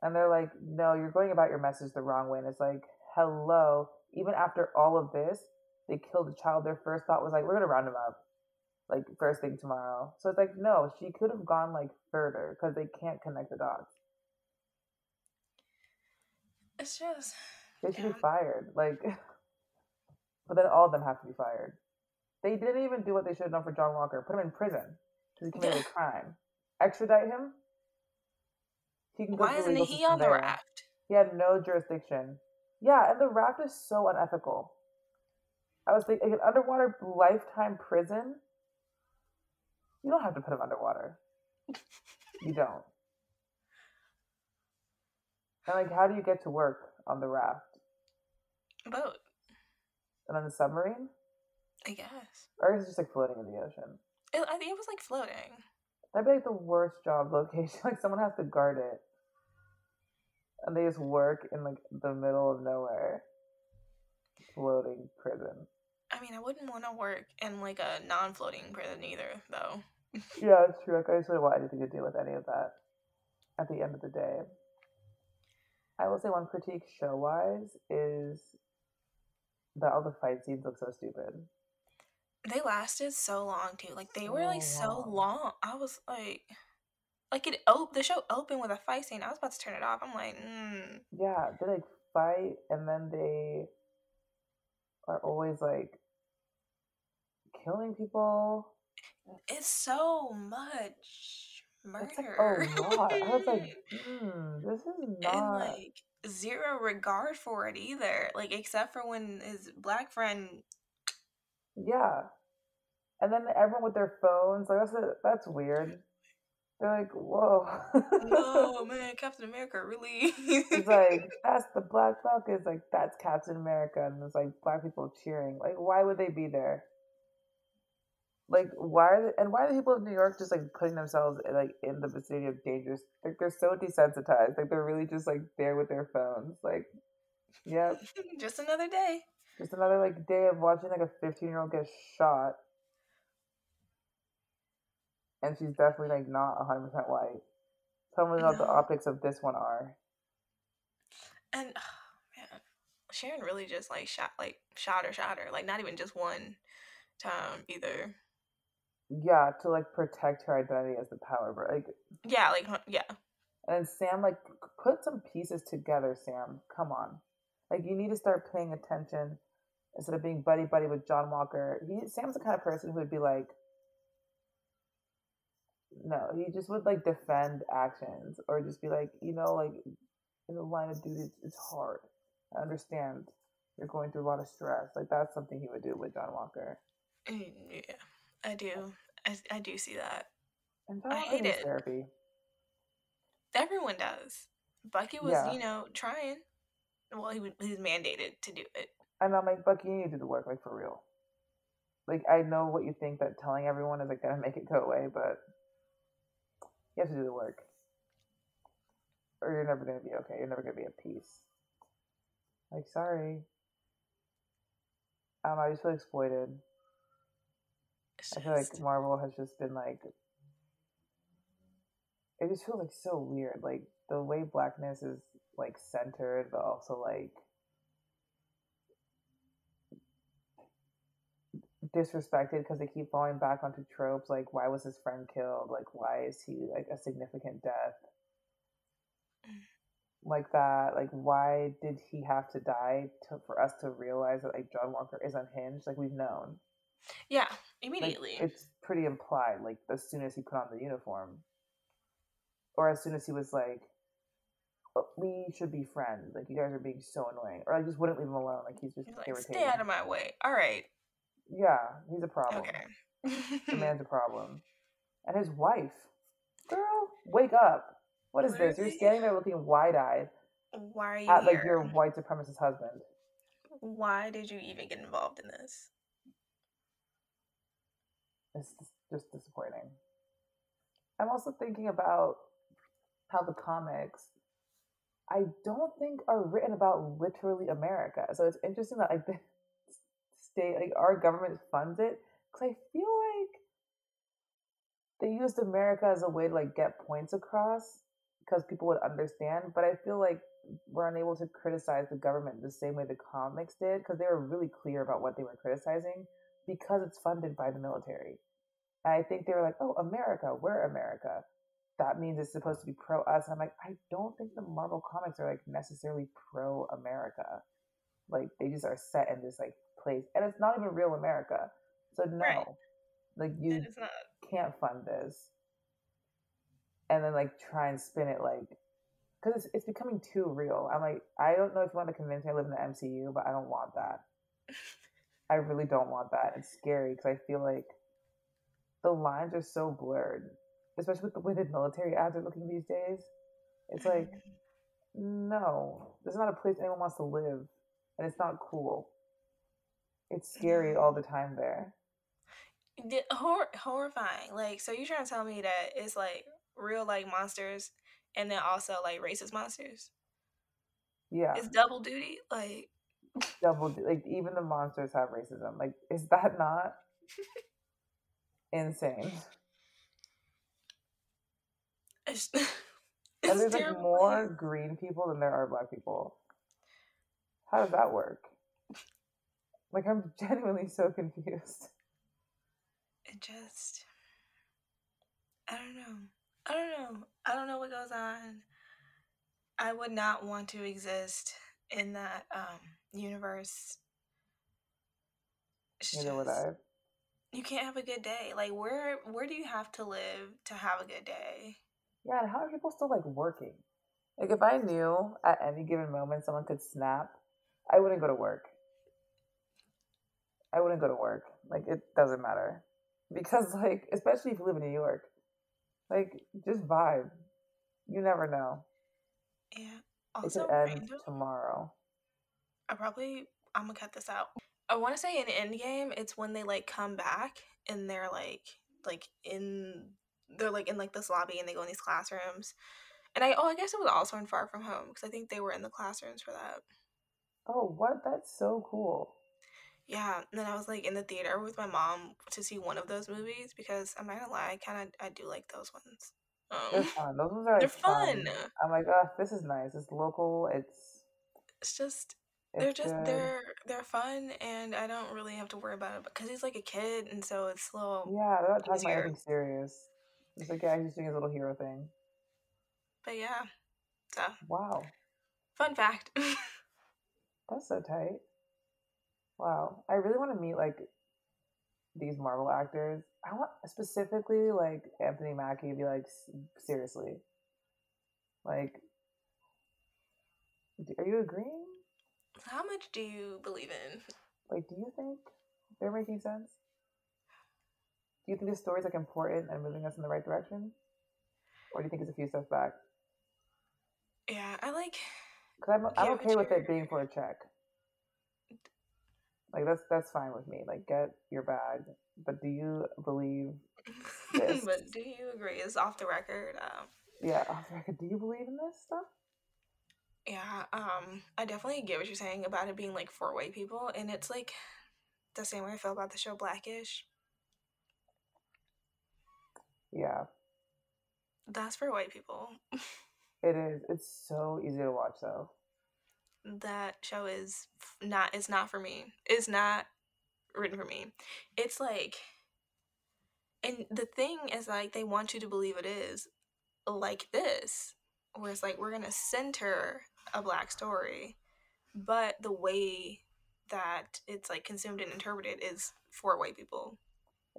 And they're like, "No, you're going about your message the wrong way." And it's like, "Hello, even after all of this, they killed a child. Their first thought was like, "We're going to round him up." Like first thing tomorrow. So it's like, "No, she could have gone like further because they can't connect the dots. It's just. They should Yeah. be fired." Like But then all of them have to be fired. They didn't even do what they should have done for John Walker. Put him in prison because he committed a crime. Extradite him. He can go Why isn't he on the there. raft? He had no jurisdiction. Yeah, and the raft is so unethical. I was thinking, an underwater lifetime prison. You don't have to put him underwater. You don't. And like, how do you get to work on the raft Boat, and on the submarine, I guess. or is it just like floating in the ocean? It, I think it was like floating. That'd be like the worst job location. Like someone has to guard it, and they just work in like the middle of nowhere, floating prison. I mean, I wouldn't want to work in like a non floating prison either, though. Yeah, it's true. Like, I just wouldn't want anything to do with any of that. At the end of the day, I will say one critique show wise is that all the fight scenes look so stupid. They lasted so long too. Like they were like So so long. long. I was like, like it. Op- the show opened with a fight scene. I was about to turn it off. I'm like, mm. Yeah, they like fight and then they are always like killing people. It's so much It's like murder. a lot. I was like, hmm, this is and not. like zero regard for it either. Like except for when his black friend Yeah. And then everyone with their phones, like that's a, that's weird. They're like, whoa. No man, Captain America really it's like that's the Black Falcon. It's like that's Captain America, and there's like black people cheering. Like, why would they be there? Like, why are they, and why are the people of New York just like putting themselves eh, like in the vicinity of dangerous? Like, they're so desensitized. Like, they're really just like there with their phones. Like, yeah, just another day. just another like day of watching like a 15 year old get shot, and she's definitely like not 100 percent white. Tell me what the optics of this one are. And oh, man, Sharon really just like shot like shot her, shot her. Like not even just one time either. Yeah, to like protect her identity as the power, bro. Like, Yeah, like yeah. and Sam, like, put some pieces together, Sam. Come on, like, you need to start paying attention instead of being buddy buddy with John Walker. He Sam's the kind of person who would be like, no, he just would like defend actions or just be like, you know, like in the line of duty, it's, hard. I understand you're going through a lot of stress. Like that's something he would do with John Walker. Mm, Yeah, I do. I, I do see that. And I hate it. therapy. Everyone does. Bucky was, Yeah. you know, trying. Well, he was, he was mandated to do it. And I'm like, Bucky, you need to do the work, like for real. Like I know what you think that telling everyone is like gonna make it go away, but you have to do the work. Or you're never gonna be okay. You're never gonna be at peace. Like, sorry. Um, I just feel exploited. It's I feel like Marvel has just been like it just feels like so weird. Like the way blackness is like centered, but also like disrespected because they keep falling back onto tropes like why was his friend killed? Like why is he like a significant death? Mm. Like that, like why did he have to die to, for us to realize that like John Walker is unhinged? Like we've known, yeah, like, immediately. it's pretty implied. Like as soon as he put on the uniform, or as soon as he was like, "Oh, "We should be friends." Like you guys are being so annoying, or I just wouldn't leave him alone. Like he's just He's like, irritating. stay out of my way. All right. yeah, he's a problem. Okay. The man's a problem, and his wife, girl, wake up. What is this? You're standing there looking wide-eyed Why are you at like here? your white supremacist husband. Why did you even get involved in this? It's just- disappointing. I'm also thinking about how the comics, I don't think are written about literally America. So it's interesting that like the state, like our government funds it, because I feel like they used America as a way to like get points across, because people would understand. But I feel like we're unable to criticize the government the same way the comics did, because they were really clear about what they were criticizing, because it's funded by the military. I think they were like, oh, America, we're America. That means it's supposed to be pro us. And I'm like, I don't think the Marvel comics are like necessarily pro America. Like they just are set in this like place. And it's not even real America. So no. Right. Like you can't fund this. And then like try and spin it like because it's, it's becoming too real. I'm like, I don't know if you want to convince me I live in the MCU, but I don't want that. I really don't want that. It's scary because I feel like the lines are so blurred, especially with the way the military ads are looking these days. It's like, no, this is not a place anyone wants to live, and it's not cool. It's scary all the time there. Hor- horrifying. Like, so you're trying to tell me that it's like real like monsters and then also like racist monsters? Yeah, It's double duty. Like, double like even the monsters have racism. Like, is that not insane? it's, And it's there's like more green people than there are black people. How does that work? Like, I'm genuinely so confused. It just. I don't know. I don't know. I don't know what goes on. I would not want to exist in that um universe. It's Neither would just- I. You can't have a good day. Like where where do you have to live to have a good day? Yeah, and how are people still like working? Like if I knew at any given moment someone could snap, I wouldn't go to work. I wouldn't go to work. Like it doesn't matter. Because like especially if you live in New York, like just vibe. You never know. Yeah. It could end random. tomorrow. I probably I'm gonna cut this out. I want to say in Endgame, it's when they like come back and they're like like in they're like in like this lobby and they go in these classrooms. And I oh I guess it was also in Far From Home because I think they were in the classrooms for that. Oh, what? That's so cool. Yeah, and then I was like in the theater with my mom to see one of those movies because I'm not gonna lie, I kind of I do like those ones. They're Um, fun. Those ones are they're like fun. fun. I'm like, oh, this is nice. It's local. It's It's just they're just good. they're they're fun and I don't really have to worry about it because he's like a kid and so it's a little Yeah, they're not talking about anything serious. It's like, yeah, he's doing his little hero thing. But yeah, so Wow, fun fact. that's so tight. Wow, I really want to meet like these Marvel actors. I want specifically like Anthony Mackie to be like, seriously, like, are you agreeing? How much do you believe in? Like, do you think they're making sense? Do you think the story's like important and moving us in the right direction, or do you think it's a few steps back? Yeah, I like. Because I'm I'm okay with it being for a check. Like that's that's fine with me. Like get your bag, but do you believe? Yes. but do you agree? Is off the record. Um, Yeah, off the record, do you believe in this stuff? yeah, um, I definitely get what you're saying about it being like for white people, and it's like the same way I feel about the show Blackish. Yeah, That's for white people. it is. It's so easy to watch though. That show is not it's not for me it's not written for me it's like and the thing is like they want you to believe it is like this where it's like we're gonna center a black story but the way that it's like consumed and interpreted is for white people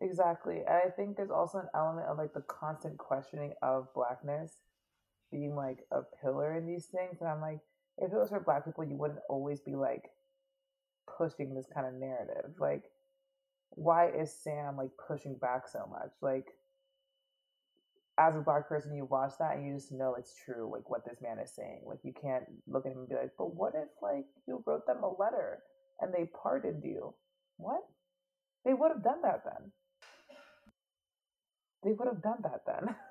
Exactly. And I think there's also an element of like the constant questioning of blackness being like a pillar in these things. And I'm like, if it was for black people, you wouldn't always be like pushing this kind of narrative. Like, why is Sam like pushing back so much? Like, as a black person, you watch that and you just know it's true, like what this man is saying. Like, you can't look at him and be like, but what if like you wrote them a letter and they pardoned you? What? They would have done that then. They would have done that then.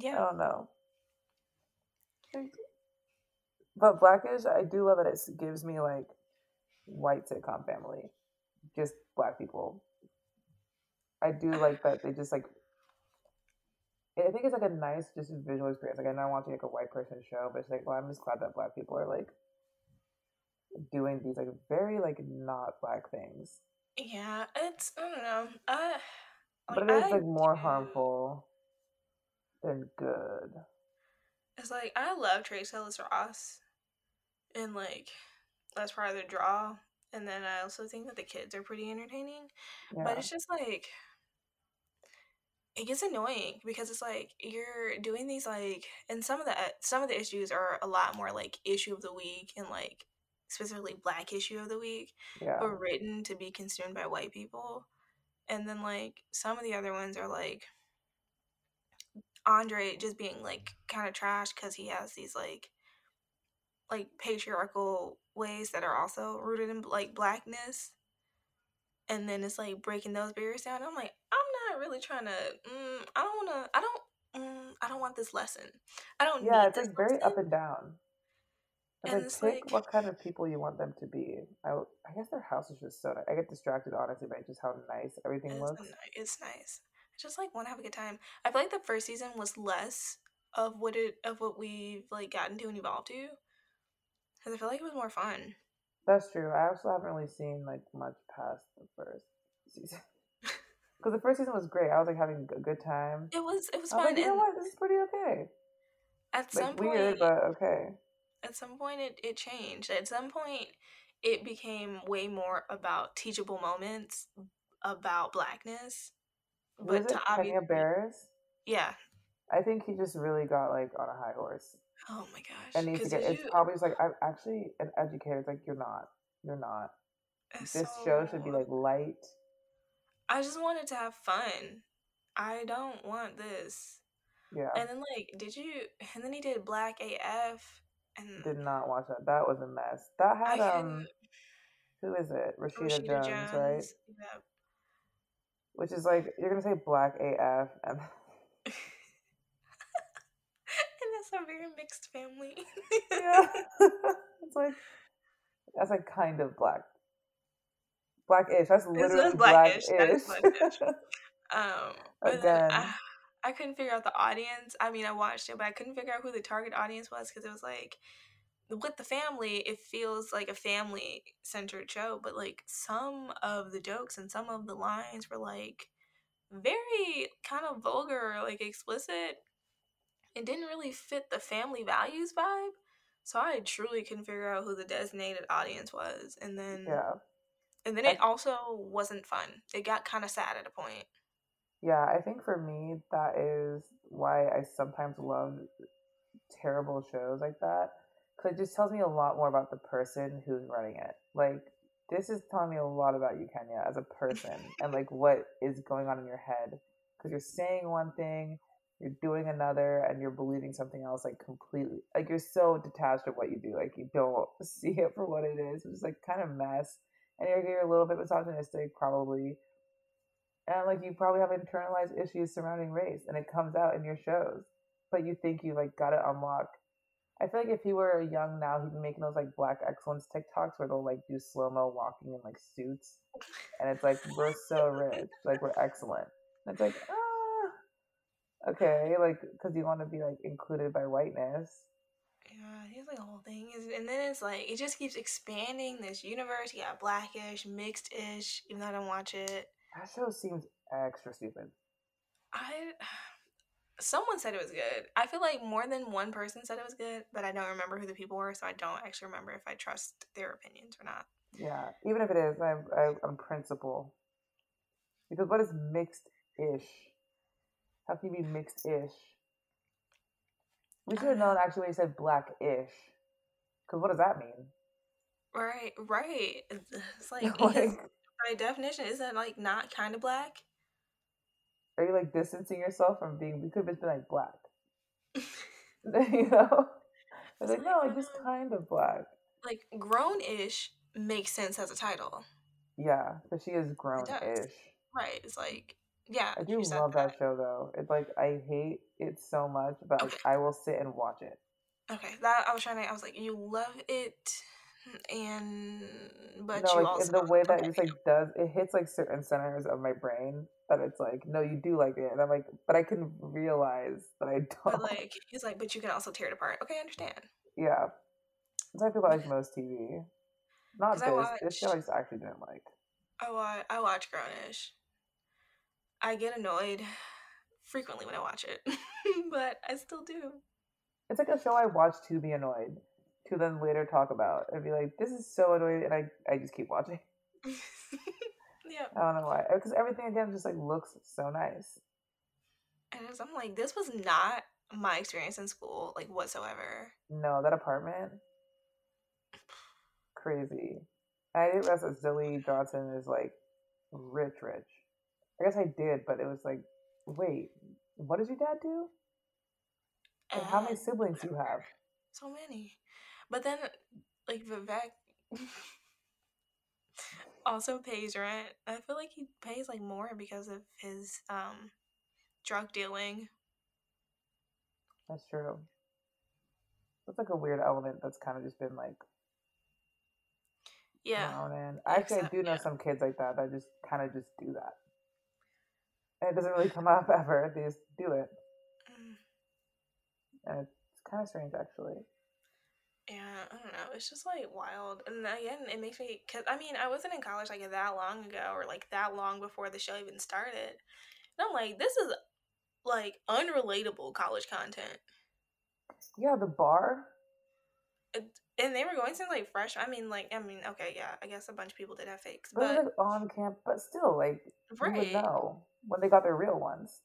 Yeah. I don't know. Like, But Blackish, I do love that it gives me like white sitcom family, just black people. I do like that they just like. I think it's like a nice, just visual experience. Like I'm not watching like a white person show, but it's like, well, I'm just glad that black people are like doing these like very like not black things. yeah it's i don't know i But it is I like more do- harmful than good. It's like I love Tracee Ellis Ross, and like that's part of the draw. And then I also think that the kids are pretty entertaining, Yeah. but it's just like it gets annoying because it's like you're doing these like, and some of the some of the issues are a lot more like issue of the week and like specifically Black issue of the week, yeah. but written to be consumed by white people. And then like some of the other ones are like Andre just being like kind of trash because he has these like like patriarchal ways that are also rooted in like blackness. And then it's like breaking those barriers down. I'm like, I'm not really trying to. Mm, I don't want to. I don't. Mm, I don't want this lesson. I don't. Yeah, need it's like very up and down. It's And like like- what kind of people you want them to be. I guess their house is just so. I get distracted honestly by just how nice everything It's, looks. it's nice. Just like want to have a good time. I feel like the first season was less of what it of what we've like gotten to and evolved to. Because I feel like it was more fun. That's true. I also haven't really seen like much past the first season because the first season was great. I was like having a good time. It was it was was fun. like, you know what? This is pretty okay. at some Like weird, point, but okay. at some point it, it changed. At some point, it became way more about teachable moments about blackness. But it? to obviously, Barris. yeah, I think he just really got like on a high horse Oh my gosh. and needs to get. did It's probably just like I'm actually an educator. It's like you're not. You're not. it's This show should be like light. I just wanted to have fun. I don't want this. Yeah. And then like, did you? And then he did Black AF, and Did not watch that. That was a mess. That had um. Who is it? Rashida, Rashida Jones, Jones, right? Yeah. Which is like you're gonna say black AF, and and that's a very mixed family. yeah, it's like that's like kind of black. Blackish. That's literally is blackish. That is blackish. Um, but Again. I, I couldn't figure out the audience. I mean, I watched it, but I couldn't figure out who the target audience was because it was like with the family, it feels like a family centered show, but like some of the jokes and some of the lines were like very kind of vulgar, like explicit. It didn't really fit the family values vibe. So I truly couldn't figure out who the designated audience was. And then yeah, and then I- it also wasn't fun. It got kind of sad at a point. yeah. I think for me, that is why I sometimes love terrible shows like that because it just tells me a lot more about the person who's running it. Like this is telling me a lot about you, Kenya, as a person, and like what is going on in your head because you're saying one thing, you're doing another, and you're believing something else. Like completely, like you're so detached of what you do. Like you don't see it for what it is. It's like kind of mess, and you're, you're a little bit misogynistic, probably. And like you probably have internalized issues surrounding race, and it comes out in your shows. But you think you like got it unlocked. I feel like if he were young now, he'd be making those like black excellence TikToks where they'll like do slow mo walking in like suits, and it's like we're so rich, like we're excellent. And it's like ah, okay, like because you want to be like included by whiteness. Yeah, he's like a whole thing. And then it's like, it just keeps expanding this universe. You got blackish, mixed ish, even though I don't watch it. That show seems extra stupid. I. Someone said it was good. I feel like more than one person said it was good, but I don't remember who the people were, so I don't actually remember if I trust their opinions or not. Yeah, even if it is, I'm I, I'm principle. Because what is mixed ish? How can you be mixed ish? We should have known uh. actually when you said black ish. Because what does that mean? Right, right. It's like, Like, by definition, is that like not kind of black? Are you like distancing yourself from being? We could have just been like black. you know? Like It's no, like, like just um, kind of black. like grown ish makes sense as a title. Yeah, because she is grown-ish. Right. It's like, yeah. I do love that show though. It's like I hate it so much, but like, I will sit and watch it. Okay, that I was trying to. I was like, you love it, and but no, you like also in the way that okay, it's like does it hits like certain centers of my brain that it's like no, you do like it, and I'm like, but I can realize that I don't. But like, he's like, but you can also tear it apart. Okay, I understand. yeah, that's how I feel about like most TV. Not this. I This show I just actually didn't like. I watch. I watch Grownish. I get annoyed frequently when I watch it, but I still do. It's like a show I watch to be annoyed, to then later talk about and be like, this is so annoying, and I I just keep watching. yeah, I don't know why, because everything again just like looks so nice. and I'm like, this was not my experience in school, like whatsoever. No, that apartment, crazy. I didn't realize that Zoey Johnson is like rich, rich. I guess I did, but it was like, wait, what does your dad do? And how many uh, siblings do you have? So many. But then, like Vivek also pays rent. I feel like he pays like more because of his um drug dealing. That's true. That's like a weird element that's kind of just been like Yeah. in. Actually, I do know yeah. some kids like that that just kind of just do that. And it doesn't really come up ever. They just do it. Mm, And it's kind of strange, actually. Yeah, I don't know. It's just like wild. And again, it makes me cuz I mean, I wasn't in college like that long ago or like that long before the show even started. And I'm like, this is like unrelatable college content. Yeah, the bar. And they were going since like fresh. I mean, like, I mean, okay, yeah, I guess a bunch of people did have fakes, But but like on camp, but still, like you would right. know when they got their real ones.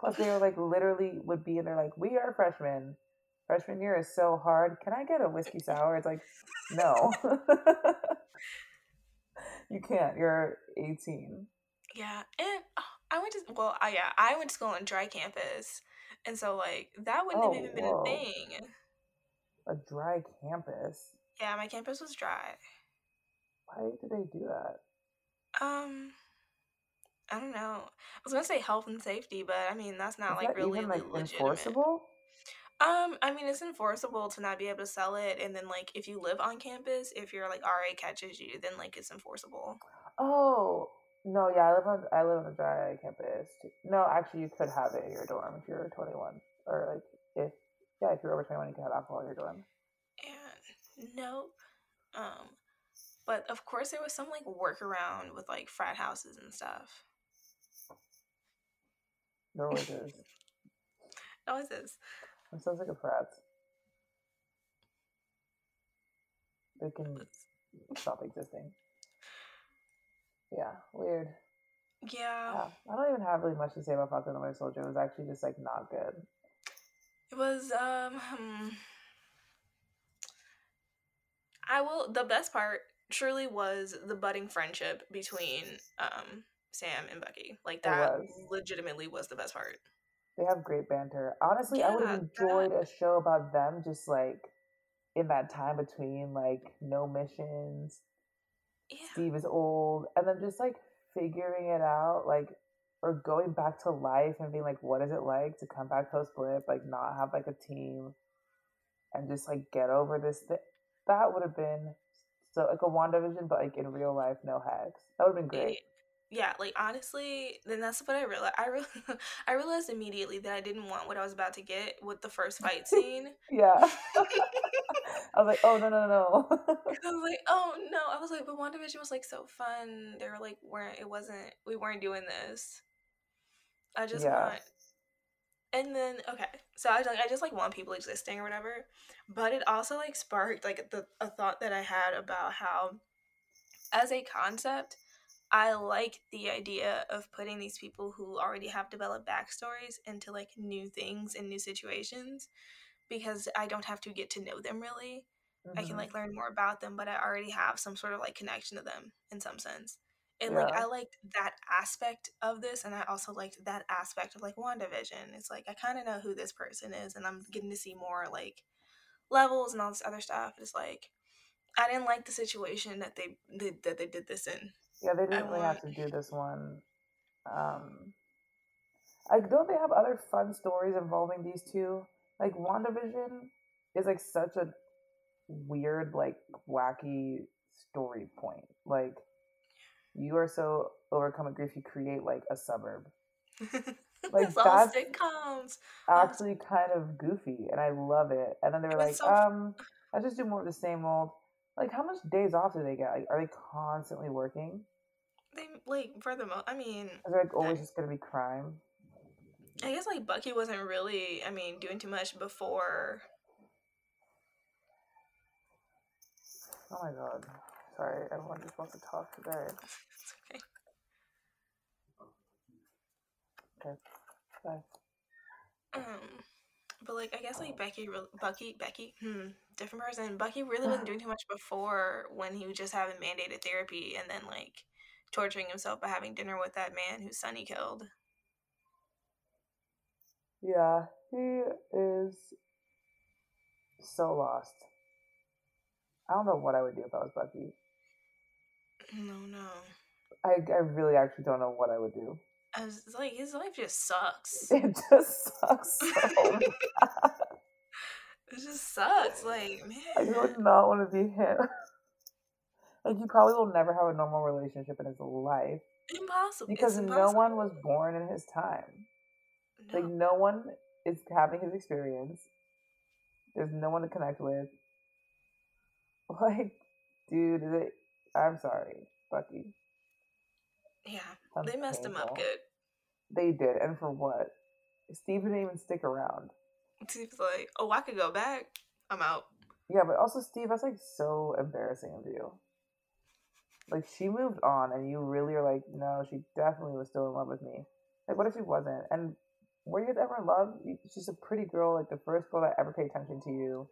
Plus, they were like literally would be in there like, "We are freshmen. Freshman year is so hard. Can I get a whiskey sour?" It's like, no, you can't. You're 18. Yeah, and oh, I went to well, I, yeah, I went to school on dry campus, and so like that wouldn't Oh, have even been whoa. a thing. A dry campus. Yeah, my campus was dry. Why did they do that? Um, I don't know. I was gonna say health and safety, but I mean that's not Is like that really even like legitimate. enforceable? Um, I mean it's enforceable to not be able to sell it, and then like if you live on campus, if your like RA catches you, then like it's enforceable. Oh no, yeah, I live on I live on a dry campus. No, actually, you could have it in your dorm if you're 21, or like if yeah, if you're over 21, you can have alcohol in your dorm. And nope. Um, but of course there was some like workaround with like frat houses and stuff. There always is. How is this? It sounds like a frat. They can stop existing. Yeah, weird. Yeah. Yeah, I don't even have really much to say about Falcon and the Winter Soldier. It was actually just like not good. It was um hmm. I will the best part truly was the budding friendship between um Sam and Bucky. Like that legitimately was the best part. They have great banter. Honestly, I would Yeah, have that- enjoyed a show about them just like in that time between like no missions, Yeah. Steve is old, and then just like figuring it out, like or going back to life and being like, what is it like to come back post blip, like not have like a team, and just like get over this thing. That would have been so like a WandaVision, but like in real life, no hacks. That would have been great. Yeah, like honestly, then that's what I realized. I re- I realized immediately that I didn't want what I was about to get with the first fight scene. Yeah. I was like, oh no no no. I was like, oh no. I was like, but WandaVision was like so fun. They were like, weren't it wasn't we weren't doing this. I just Yeah. want and then okay. So I like I just like want people existing or whatever. But it also like sparked like the a thought that I had about how as a concept, I like the idea of putting these people who already have developed backstories into like new things and new situations because I don't have to get to know them really. I can Mhm. like learn more about them, but I already have some sort of like connection to them in some sense. And like I liked that aspect of this, and I also liked that aspect of like WandaVision. It's like I kind of know who this person is, and I'm getting to see more like levels and all this other stuff. It's like I didn't like the situation that they that they did this in. Yeah, they didn't really have to do this one. Um, I don't they have other fun stories involving these two? Like WandaVision is like such a weird, like wacky story point. Like you are so overcome with grief, you create like a suburb. Like, that's- sitcoms. Actually, kind of goofy, and I love it. And then they were like, so- um, let's just do more of the same old. Like, how much days off do they get? Like, are they constantly working? They like for the most. I mean, Is like always just gonna be crime? I guess like Bucky wasn't really. I mean, doing too much before. Oh my god. Sorry, everyone just wants to talk today. It's okay. Okay. Bye. Um, but like I guess like Becky, re- Bucky, Becky, hmm, different person. Bucky really wasn't doing too much before when he was just having mandated therapy and then like torturing himself by having dinner with that man whose son he killed. Yeah, he is so lost. I don't know what I would do if I was Bucky. No, no. I, I really actually don't know what I would do. I was like his life just sucks. It just sucks so. It just sucks. Like man. I would not want to be him. Like he probably will never have a normal relationship in his life impossible. because it's no one was born in his time. Like No. no one is having his experience. There's no one to connect with. Like, dude, is it, I'm sorry, Bucky. Yeah, they messed him up good. They did, and for what? Steve didn't even stick around. Steve's like, oh, I could go back. I'm out. Yeah, but also Steve, that's like so embarrassing of you. Like she moved on, and you really are like, no, she definitely was still in love with me. Like, what if she wasn't? And were you guys ever in love? She's a pretty girl, like the first girl that ever paid attention to you.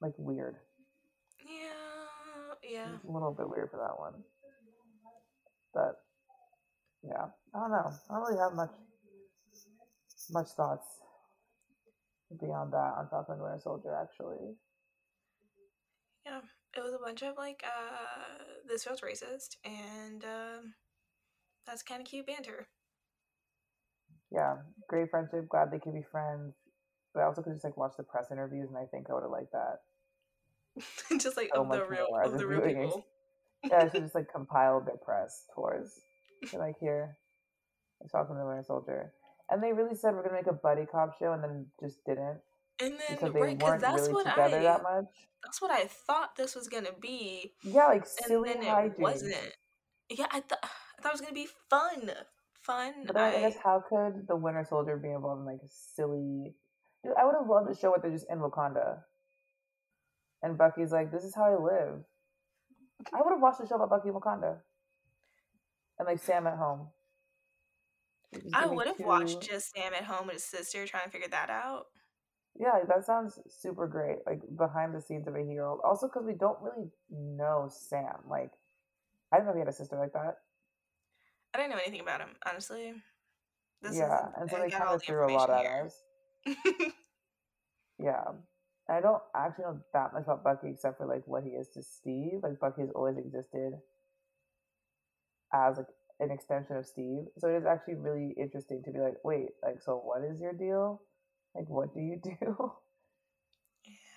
Like weird. Yeah, yeah. It's a little bit weird for that one. But yeah, I don't know. I don't really have much much thoughts beyond that on Falcon and Winter Soldier. Actually, Yeah, it was a bunch of like, uh, this feels racist, and um, that's kind of cute banter. yeah, great friendship. Glad they could be friends. But I also could just like watch the press interviews, and I think I would have liked that. Just like So of the real of the real people. Yeah, I should just like compile their press tours. So, like here, it's Falcon and the Winter Soldier, and they really said we're gonna make a buddy cop show, and then just didn't And then because they right, weren't that's really what together I that much. that's what I thought this was gonna be, Yeah, like silly and then it wasn't. Yeah, I thought I thought it was gonna be fun, fun. But I I guess how could the Winter Soldier be involved in like a silly? Dude, I would have loved to show what they're just in Wakanda. And Bucky's like, "This is how I live." I would have watched the show about Bucky in Wakanda, and like Sam at home. I would have two- watched just Sam at home with his sister trying to figure that out. Yeah, that sounds super great. Like behind the scenes of a hero. Also, because we don't really know Sam. Like, I didn't know he had a sister like that. I didn't know anything about him, honestly. This yeah, is and so I they kind of the threw a lot at us. Yeah. I don't actually know that much about Bucky except for like what he is to Steve. Like Bucky has always existed as like an extension of Steve. So it is actually really interesting to be like, wait, like so what is your deal? Like what do you do?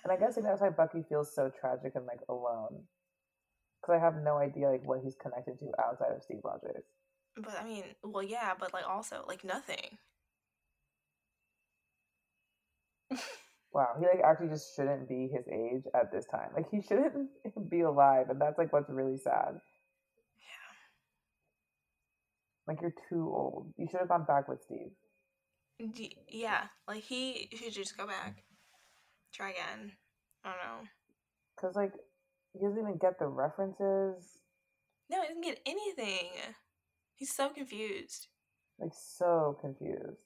And I guess like, that's why Bucky feels so tragic and like alone. Because I have no idea like what he's connected to outside of Steve Rogers. But I mean, well, yeah, but like also like nothing. Wow, he like actually just shouldn't be his age at this time. Like he shouldn't be alive, and that's like what's really sad. Yeah. Like you're too old. You should have gone back with Steve. D- yeah, like he should just go back, try again. I don't know. Cause like he doesn't even get the references. No, he doesn't get anything. He's so confused. Like so confused.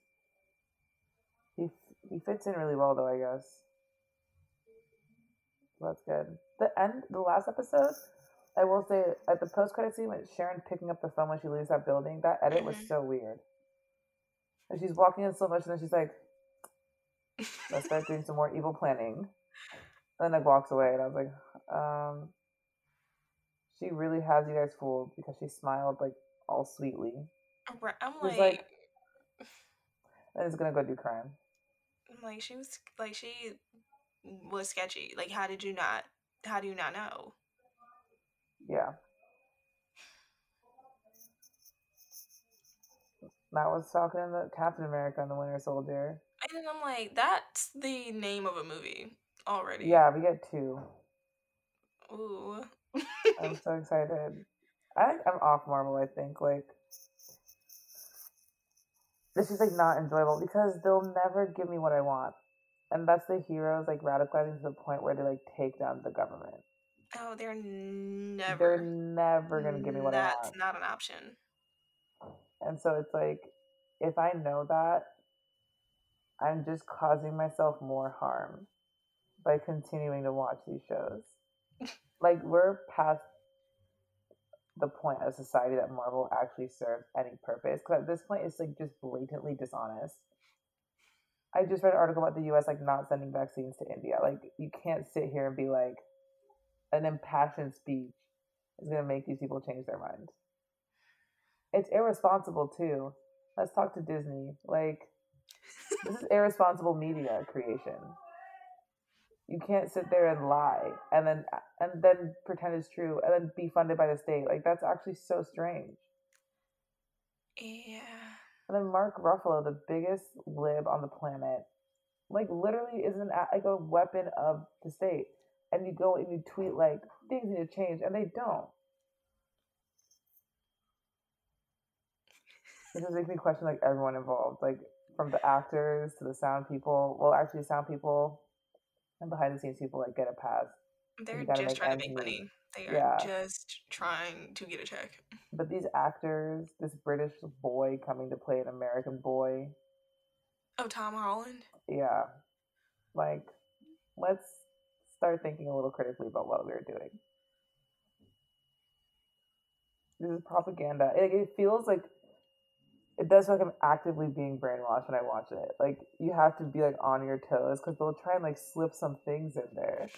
He f- he fits in really well though, I guess. So that's good. The end, the last episode, I will say at the post credit scene with Sharon picking up the phone when she leaves that building, that edit was Mhm. so weird. And she's walking in slow motion and she's like, let's start doing some more evil planning. And then like walks away and I was like, um she really has you guys fooled because she smiled like all sweetly. Right, I'm like, like and is gonna go do crime. I'm like she was like she was sketchy. Like, how did you not? How do you not know? Yeah. That was talking in the Captain America and the Winter Soldier. And I'm like, that's the name of a movie already. Yeah, we get two. Ooh. I'm so excited. I I'm off Marvel, I think. Like this is like not enjoyable because they'll never give me what I want. And that's the heroes like radicalizing to the point where they like take down the government. oh, they're never. They're never gonna give me what I That's not an option. And so it's like, if I know that, I'm just causing myself more harm by continuing to watch these shows. like, we're past the point of society that Marvel actually serves any purpose. Because at this point, it's like just blatantly dishonest. I just read an article about the US like not sending vaccines to India. Like, you can't sit here and be like, an impassioned speech is going to make these people change their mind it's irresponsible too. Let's talk to Disney. Like, this is irresponsible media creation. You can't sit there and lie and then and then pretend it's true and then be funded by the state. Like that's actually so strange. Yeah. And then Mark Ruffalo, the biggest lib on the planet, like literally is an like a weapon of the state. And you go and you tweet like things need to change, and they don't. It just makes me question like everyone involved, like from the actors to the sound people. Well, actually, sound people and behind the scenes people like get a pass. They're just trying to make money. They are Yeah. just trying to get a check. but these actors, this British boy coming to play an American boy, Oh, Tom Holland. yeah, like let's start thinking a little critically about what we're doing. This is propaganda. It, it feels like it does feel like I'm actively being brainwashed when I watch it. Like you have to be like on your toes because they'll try and like slip some things in there,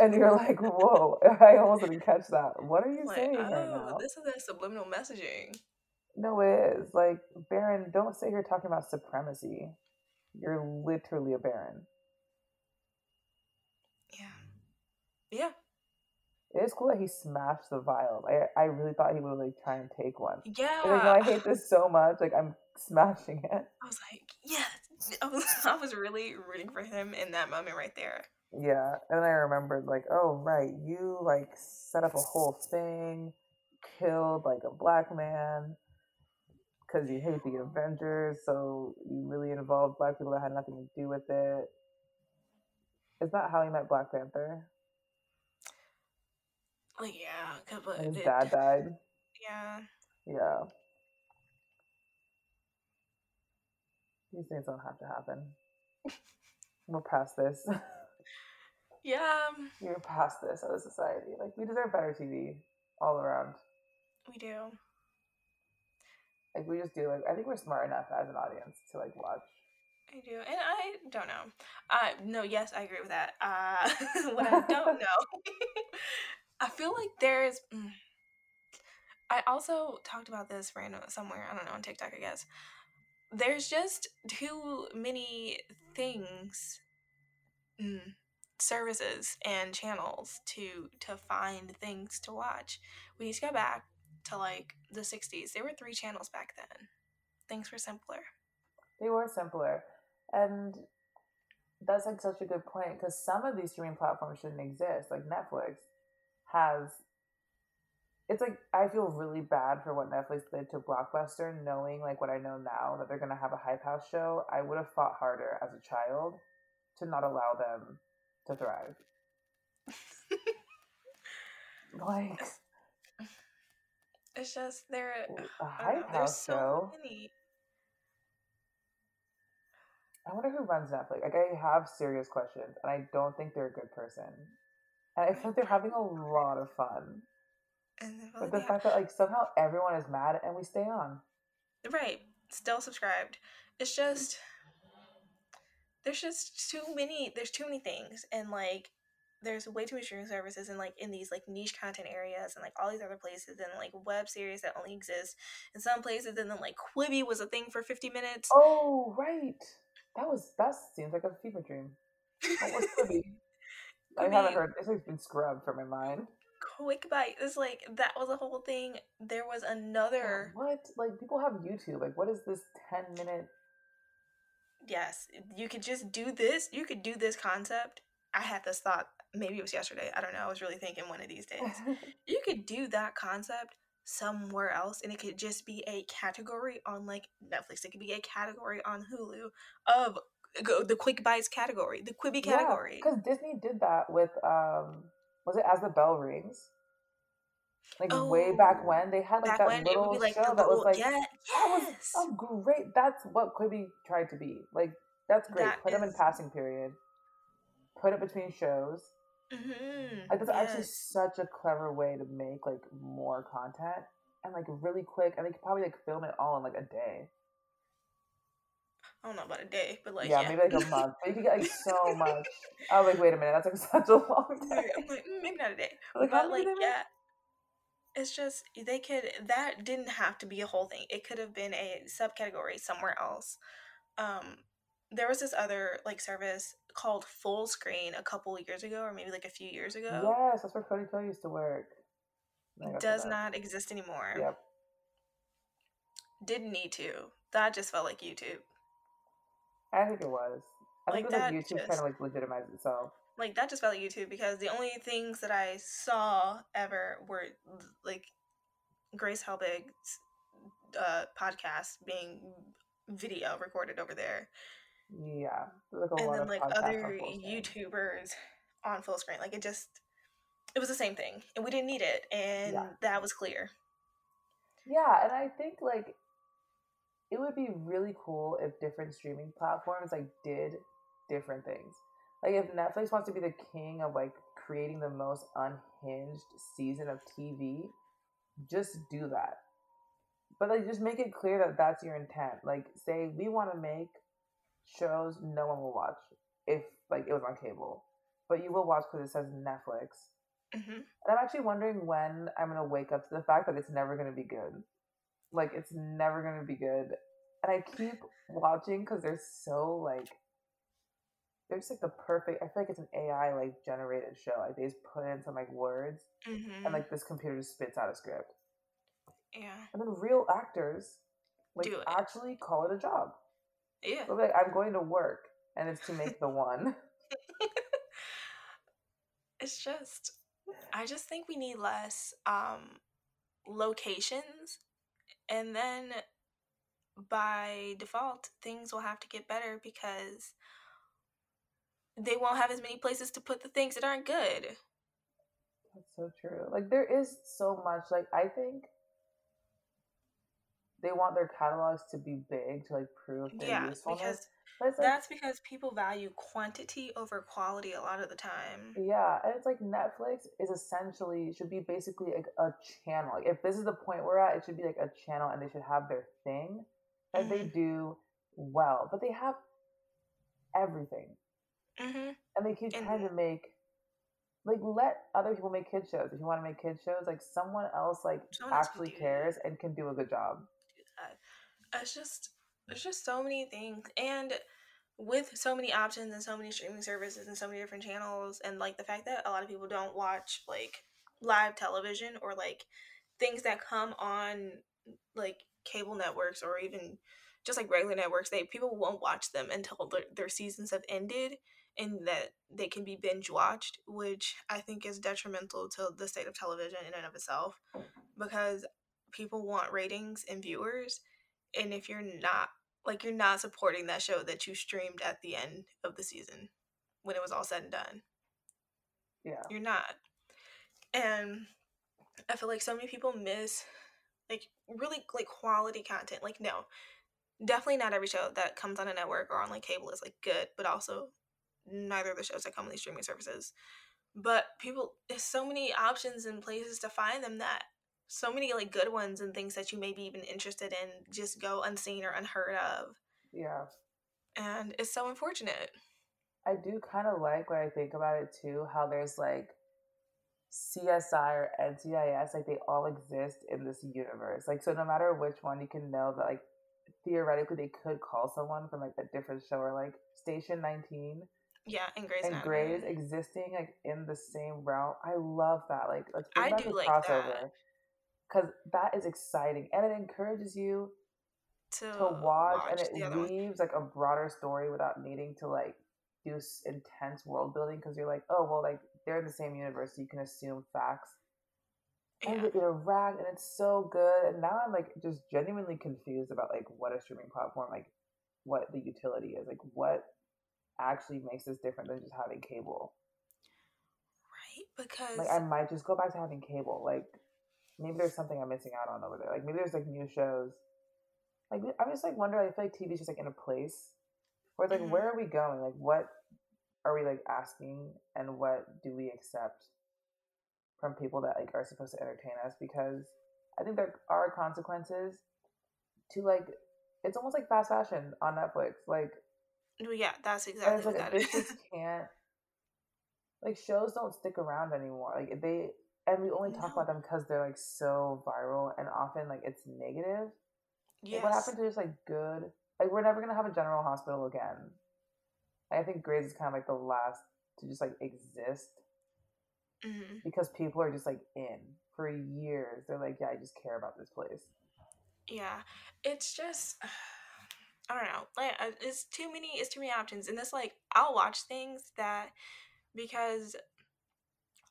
and you're like, "Whoa!" I almost didn't catch that. What are you Like, saying right oh, now? this is that subliminal messaging. No, it is like Baron. Don't sit here talking about supremacy. You're literally a Baron. Yeah. Yeah. It is cool that he smashed the vial. I I really thought he would like try and take one. Yeah. And like, no, I hate this so much. Like I'm smashing it. I was like, yes. I was, I was really rooting for him in that moment right there. Yeah, and I remembered like, oh right, you like set up a whole thing, killed like a black man because you hate the Avengers, so you really involved black people that had nothing to do with it. Is that how he met Black Panther? Like, yeah. 'cause, but And his it- dad died. Yeah. Yeah. These things don't have to happen. We're past this. Yeah. We're past this as a society. Like we deserve better TV all around. We do. Like we just do. Like I think we're smart enough as an audience to like watch. I do. And I don't know. Uh, no, yes, I agree with that. Uh, what I don't know, I feel like there's. mm, I also talked about this random somewhere. I don't know on TikTok, I guess. There's just too many things, mm, services and channels to to find things to watch. We need to go back to like the '60s. There were three channels back then. Things were simpler. They were simpler, and that's like such a good point because some of these streaming platforms shouldn't exist. Like Netflix has. It's like I feel really bad for what Netflix did to Blockbuster, knowing like what I know now that they're gonna have a hype house show. I would have fought harder as a child to not allow them to thrive. like It's just there. a know, hype there's house so show. many. I wonder who runs Netflix. Like, I have serious questions, and I don't think they're a good person. And I feel like they're having a lot of fun. And But the fact that, like, somehow everyone is mad and we stay on. right, still subscribed. It's just there's just too many. There's too many things, and like there's way too many streaming services, and like in these like niche content areas, and like all these other places, and like web series that only exist in some places, and then like Quibi was a thing for 50 minutes. Oh, right. That was, that seems like a fever dream. What was Quibi? I haven't heard, it's like been scrubbed from my mind. Quick Bite is like that was a whole thing. There was another. What? Like, people have YouTube. Like, what is this 10 minute? Yes, you could just do this. You could do this concept. I had this thought. Maybe it was yesterday. I don't know. I was really thinking one of these days. You could do that concept somewhere else, and it could just be a category on like Netflix. It could be a category on Hulu of the Quick Bites category, the Quibi category. Because Disney did that with, um, was it As the Bell Rings? Like, way back Oh, when, they had like that little like show that was like, yeah, That was yes. great. That's what Quibi tried to be. Like that's great. That Put them in passing period. Put it between shows. Mm-hmm. Like that's actually such a clever way to make like more content and like really quick. And they could probably like film it all in like a day. I don't know about a day, but like yeah, yeah, maybe like a month. But you could get like so much. I was like, wait a minute, that's like such a long time. I'm like mm, maybe not a day, Like, but like they make? yeah. It's just they could that didn't have to be a whole thing. It could have been a subcategory somewhere else. Um there was this other like service called Full Screen a couple years ago or maybe like a few years ago. Yes, that's where Cody used to work. Does not exist anymore. Yep. Didn't need to. That just felt like YouTube. I think it was. I think it was like YouTube just- to like legitimize itself. Like that just felt like YouTube because the only things that I saw ever were like Grace Helbig's uh, podcast being video recorded over there, Yeah, like a and lot then of like on other. YouTubers on full screen. Like it just, it was the same thing, and we didn't need it, and Yeah. that was clear. Yeah, and I think like it would be really cool if different streaming platforms like did different things. Like if Netflix wants to be the king of like creating the most unhinged season of TV, just do that. But like just make it clear that that's your intent. Like say we want to make shows no one will watch if like it was on cable, but you will watch because it says Netflix. hmm And I'm actually wondering when I'm gonna wake up to the fact that it's never gonna be good. Like it's never gonna be good. And I keep watching because they're so like they're just like the perfect I feel like it's an AI like generated show. Like they just put in some like words hmm and like this computer just spits out a script. yeah, And then real actors like actually call it a job. yeah. So like I'm going to work and it's to make the one. it's just I just think we need less um locations and then by default things will have to get better because they won't have as many places to put the things that aren't good. That's so true. Like there is so much. Like I think they want their catalogs to be big to like prove their Yeah, usefulness. because like that's because people value quantity over quality a lot of the time. yeah, and it's like Netflix is essentially should be basically like a channel. Like if this is the point we're at, it should be like a channel, and they should have their thing that they do well. But they have everything, hmm and they keep trying to make. Like let other people make kid shows. If you want to make kid shows, like someone else like Someone actually cares and can do a good job. It's just there's just so many things and with so many options and so many streaming services and so many different channels and like the fact that a lot of people don't watch like live television or like things that come on like cable networks or even just like regular networks they people won't watch them until their, their seasons have ended and that they can be binge watched which i think is detrimental to the state of television in and of itself because people want ratings and viewers and if you're not like you're not supporting that show that you streamed at the end of the season when it was all said and done. Yeah. you're not. And i feel like so many people miss like really like quality content. Like no definitely not every show that comes on a network or on like cable is like good but also neither of the shows that come on these streaming services. But people there's so many options and places to find them that so many like good ones and things that you may be even interested in just go unseen or unheard of Yeah. and it's so unfortunate I do kind of like when I think about it too, how there's like CSI or NCIS, like they all exist in this universe. Like, so no matter which one, you can know that, like, theoretically, they could call someone from like a different show or like Station 19 yeah and Grey's and. Grey's existing like in the same realm. I love that. Like, let's bring I back do like crossover. that. Because that is exciting and it encourages you to, to watch, and it leaves like a broader story without needing to like do intense world building because you're like oh well like they're in the same universe so you can assume facts. And yeah. they interact and it's so good and now i'm like just genuinely confused about like what a streaming platform like what the utility is like what actually makes this different than just having cable. Right because like i might just go back to having cable like maybe there's something i'm missing out on over there. Like maybe there's like new shows. Like i'm just like wondering i feel like tv's just like in a place where like Mhm. where are we going? Like what are we like asking and what do we accept from people that like are supposed to entertain us? Because i think there are consequences to like it's almost like fast fashion on netflix. Like yeah that's exactly what like that is just can't like shows don't stick around anymore. Like they and we only talk about them because they're like so viral and often like it's negative. Like, what happened to just like good? Like we're never gonna have a general hospital again. I think Grey's is kind of like the last to just like exist hmm because people are just like in for years. They're like, yeah, I just care about this place. Yeah, it's just I don't know. Like uh, it's too many. It's too many options, and this like I'll watch things that because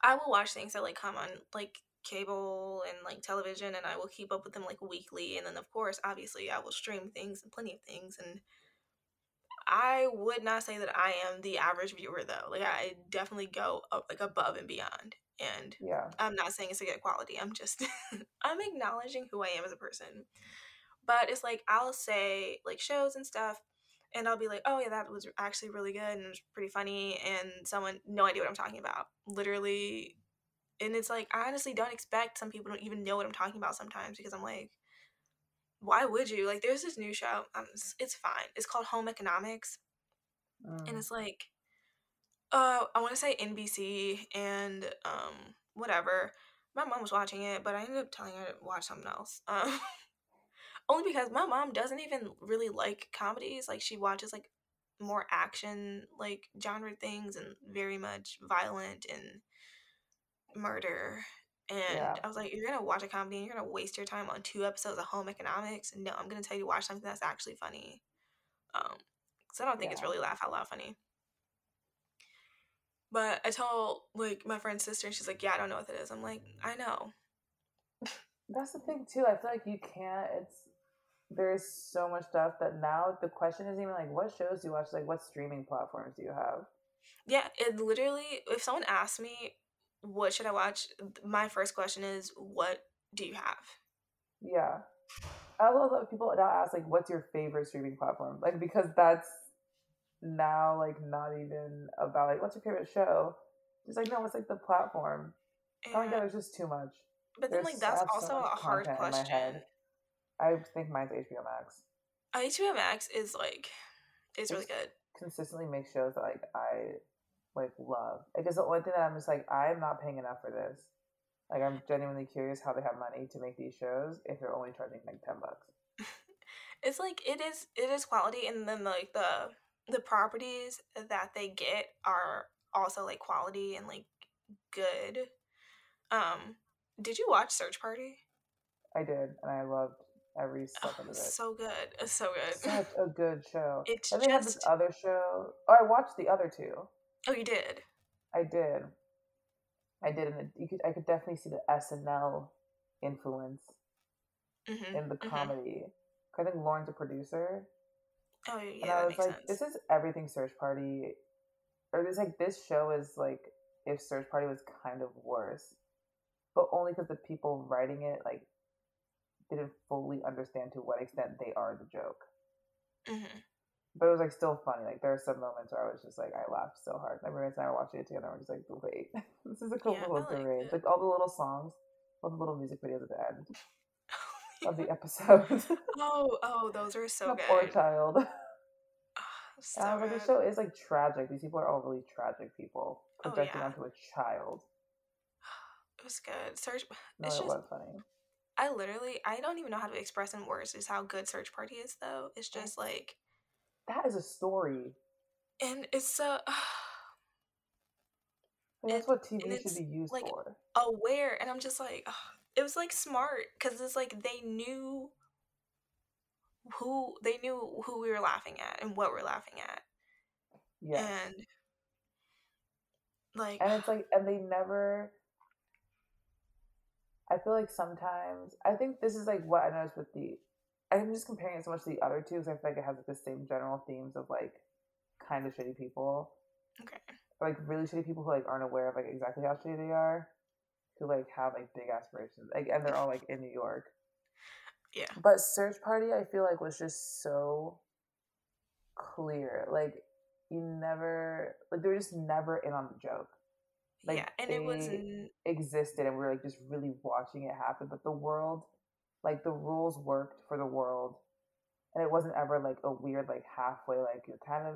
I will watch things that like come on like cable and like television, and I will keep up with them like weekly, and then of course, obviously, I will stream things and plenty of things, and I would not say that I am the average viewer though. Like I definitely go up like above and beyond, and Yeah. I'm not saying it's a good quality. I'm just I'm acknowledging who I am as a person. But it's like I'll say like shows and stuff and I'll be like, "Oh yeah, that was actually really good and it was pretty funny." And someone no idea what I'm talking about. Literally and it's like I honestly don't expect some people don't even know what I'm talking about sometimes because I'm like why would you? Like there's this new show. Um, it's, it's fine. It's called Home Economics and Mm. it's like uh I want to say NBC and um whatever. My mom was watching it, but I ended up telling her to watch something else. Um, only because my mom doesn't even really like comedies. Like she watches like more action like genre things and very much violent and murder. And Yeah. I was like, you're gonna watch a comedy and you're gonna waste your time on two episodes of Home Economics. No, I'm gonna tell you to watch something that's actually funny. Um, because I don't think it's really laugh out loud funny. But I told like my friend's sister, and she's like, "Yeah, I don't know what it is." I'm like, "I know." That's the thing too. I feel like you can't. It's there's so much stuff that now the question isn't even like what shows do you watch. Like what streaming platforms do you have? Yeah, it literally. If someone asks me, "What should I watch?" My first question is, "What do you have?" Yeah. I love that people now ask like, "What's your favorite streaming platform?" Like because that's now like not even about like, "What's your favorite show?" Just like no, it's like the platform. Oh my god, there's just too much. but then, like, that's have so also a hard content in my question. I think mine's HBO Max. HBO Max is like, it's really good. Consistently makes shows that like I like love. Like it's the only thing that I'm just like I'm not paying enough for this. Like I'm genuinely curious how they have money to make these shows if they're only charging like ten bucks. It's like it is, it is quality, and then like the the properties that they get are also like quality and like good. Um, did you watch Search Party? I did, and I loved every Oh, of it. so good, it's so good. Such a good show. It's and they have this other show. Oh, I watched the other two. oh, you did. I did. I did, and you could I could definitely see the SNL influence hmm in the comedy. 'Cause I think Lorne's a producer, Oh yeah, and I was makes like, sense. this is everything Search Party, or this like this show is like if Search Party was kind of worse, but only because the people writing it like didn't fully understand to what extent they are the joke. hmm But it was like still funny. Like there are some moments where I was just like I laughed so hard. My roommates and I were watching it together. and We're just like, wait, this is a cool Yeah, little range. Like all the little songs, all the little music videos at the end of the episode. oh, oh, those are so good. poor child. Ah, so like, the show is like tragic. These people are all really tragic people Oh, projecting yeah. onto a child. It was good. Search. No, it's it just was funny. I literally I don't even know how to express in words just how good Search Party is though. It's just like That is a story. and it's so Like, that's what TV should be used like, for. aware and I'm just like it was like smart because it's like they knew who they knew who we were laughing at and what we're laughing at Yeah. and like and it's like and they never i feel like sometimes i think this is like what i noticed with the i'm just comparing it so much to the other two because i feel like it has like the same general themes of like kind of shitty people. Okay. Or like really shitty people who like aren't aware of like exactly how shitty they are who like have like big aspirations like and they're all like in new york. Yeah. But search party i feel like was just so clear like you never like they were just never in on the joke like, yeah and it was existed and we were like just really watching it happen but the world like the rules worked for the world and it wasn't ever like a weird like halfway like you're kind of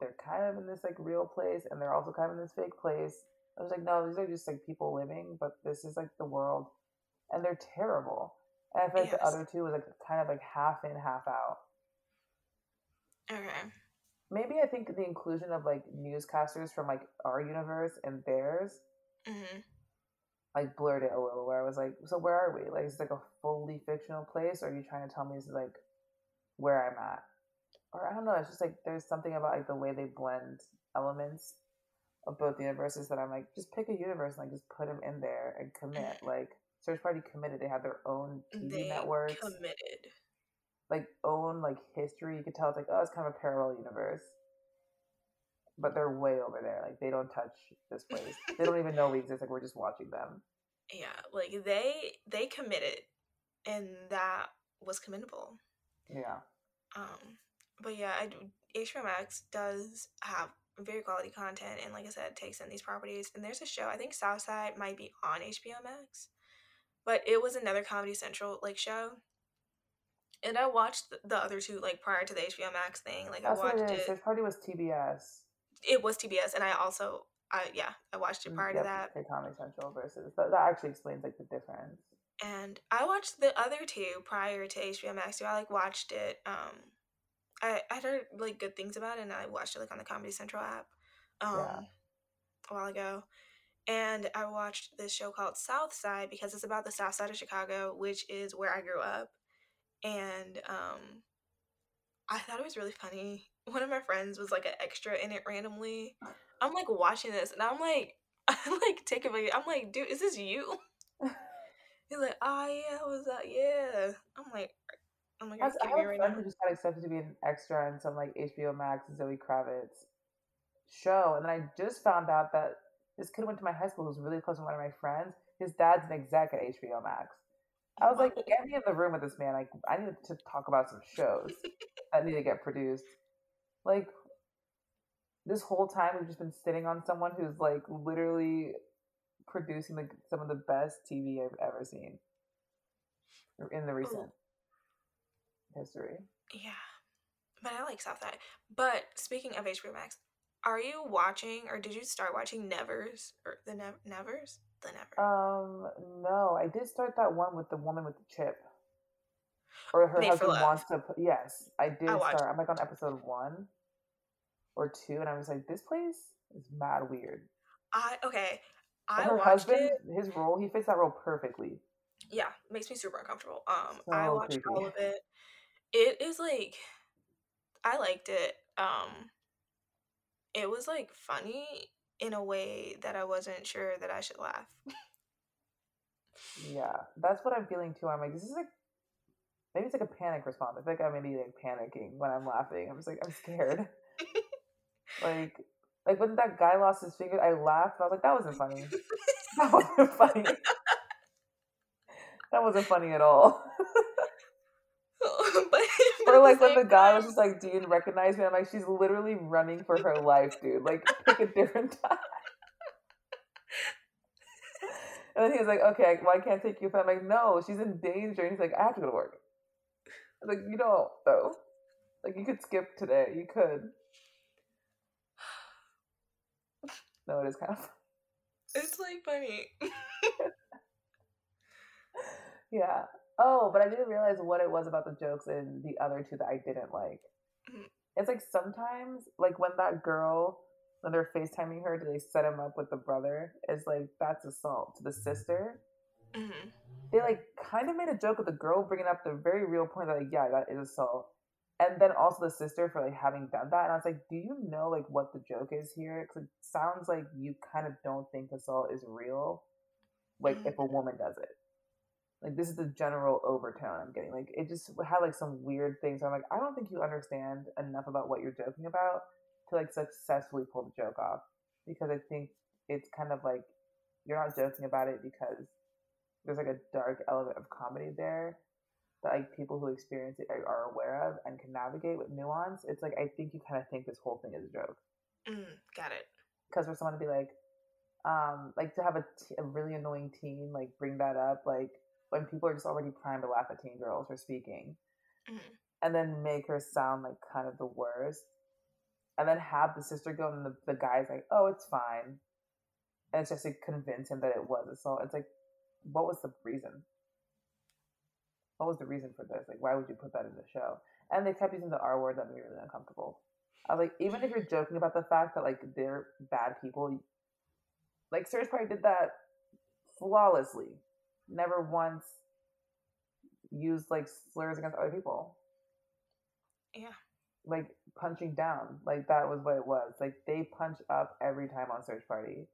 they're kind of in this like real place and they're also kind of in this fake place. I was like no these are just like people living but this is like the world and they're terrible and i feel like the other two was like kind of like half in half out. Okay maybe i think the inclusion of like newscasters from like our universe and theirs hmm like blurred it a little where I was like, so where are we? Like is it like a fully fictional place or are you trying to tell me this is like where I'm at? Or I don't know, it's just like there's something about like the way they blend elements of both universes that I'm like, just pick a universe and like just put them in there and commit. Like Search Party committed, they had their own TV they networks, committed like own like history. You could tell it's like, oh, it's kind of a parallel universe. but they're way over there. Like they don't touch this place. they don't even know we exist. Like we're just watching them. Yeah, like they they committed, and that was commendable. Yeah. Um, but yeah, I do, HBO Max does have very quality content, and like I said, it takes in these properties. And there's a show I think Southside might be on HBO Max, but it was another Comedy Central like show. And I watched the- the other two like prior to the HBO Max thing. Like That's I what watched it is. it. Search Party was TBS. It was TBS, and I also I yeah I watched it prior to Yep, that. say Comedy Central versus that, that actually explains like the difference. and I watched the other two prior to HBO Max. So I like watched it. Um, I I heard like good things about it, and I watched it like on the Comedy Central app. Um, Yeah. a while ago, and I watched this show called South Side because it's about the South Side of Chicago, which is where I grew up, and um, I thought it was really funny. One of my friends was like an extra in it randomly. I'm like watching this, and I'm like, I'm like take a video. I'm like, dude, is this you? He's like, oh yeah, I was that yeah. I'm like, I'm like, I, are was- you I have a right friend now? who just got accepted to be an extra in some like HBO Max Zoe Kravitz show, and then I just found out that this kid went to my high school who's really close to one of my friends. His dad's an exec at HBO Max. I was like, get me in the room with this man. Like, I need to talk about some shows that need to get produced. Like, this whole time we've just been sitting on someone who's like literally producing like some of the best TV I've ever seen in the oh. recent history. Yeah, but I like Southside. But speaking of HBO Max, are you watching or did you start watching Nevers or the Nev- Nevers? The Never. Um, no, I did start that one with the woman with the chip. Or her Made husband wants to. Put, yes, I did I start. I'm like on episode one or two, and I was like, this place is mad weird. I okay. I her husband, it. his role, he fits that role perfectly. Yeah, makes me super uncomfortable. Um, I So watched all of it. It is like, I liked it. Um, it was like funny in a way that I wasn't sure that I should laugh. Yeah, that's what I'm feeling too. I'm like, this is like, maybe it's like a panic response. I feel like I may be like panicking when I'm laughing. I'm just like, I'm scared. like, like when that guy lost his finger, I laughed. I was like, that wasn't funny. That wasn't funny. that wasn't funny at all. Or like when the guy was just like, "Do you recognize me?" I'm like, "She's literally running for her life, dude. Like, pick a different time." And then he was like, "Okay, well, I can't take you." But I'm like, "No, she's in danger." And he's like, "I have to go to work." I was like, "You don't, though. Like, you could skip today. You could." No, it is kind of. it's like funny. Yeah. Oh, but I didn't realize what it was about the jokes in the other two that I didn't like. Mhm. It's like sometimes, like when that girl, when they're FaceTiming her, do they set him up with the brother? It's like that's assault to the sister. hmm They like kind of made a joke with the girl bringing up the very real point that like, yeah, that is assault. And then also the sister for like having done that. And I was like, do you know like what the joke is here? Because it sounds like you kind of don't think assault is real, like if a woman does it like this is the general overtone I'm getting. Like it just had like some weird things. I'm like, I don't think you understand enough about what you're joking about to like successfully pull the joke off. Because I think it's kind of like you're not joking about it because there's like a dark element of comedy there that like people who experience it are, are aware of and can navigate with nuance. It's like I think you kind of think this whole thing is a joke Mm, got it. because for someone to be like, um, like to have a, t- a really annoying teen like bring that up, like when people are just already primed to laugh at teen girls for speaking, Mhm. and then make her sound like kind of the worst, and then have the sister go and the, the guy's like, oh, it's fine, and it's just to convince him that it was assault. It's like, what was the reason? What was the reason for this? Like, why would you put that in the show? And they kept using the R word that made me really uncomfortable. I was like, even if you're joking about the fact that like they're bad people, like Search Party did that flawlessly. Never once used like slurs against other people. Yeah. Like punching down. Like that was what it was. Like they punch up every time on Search Party.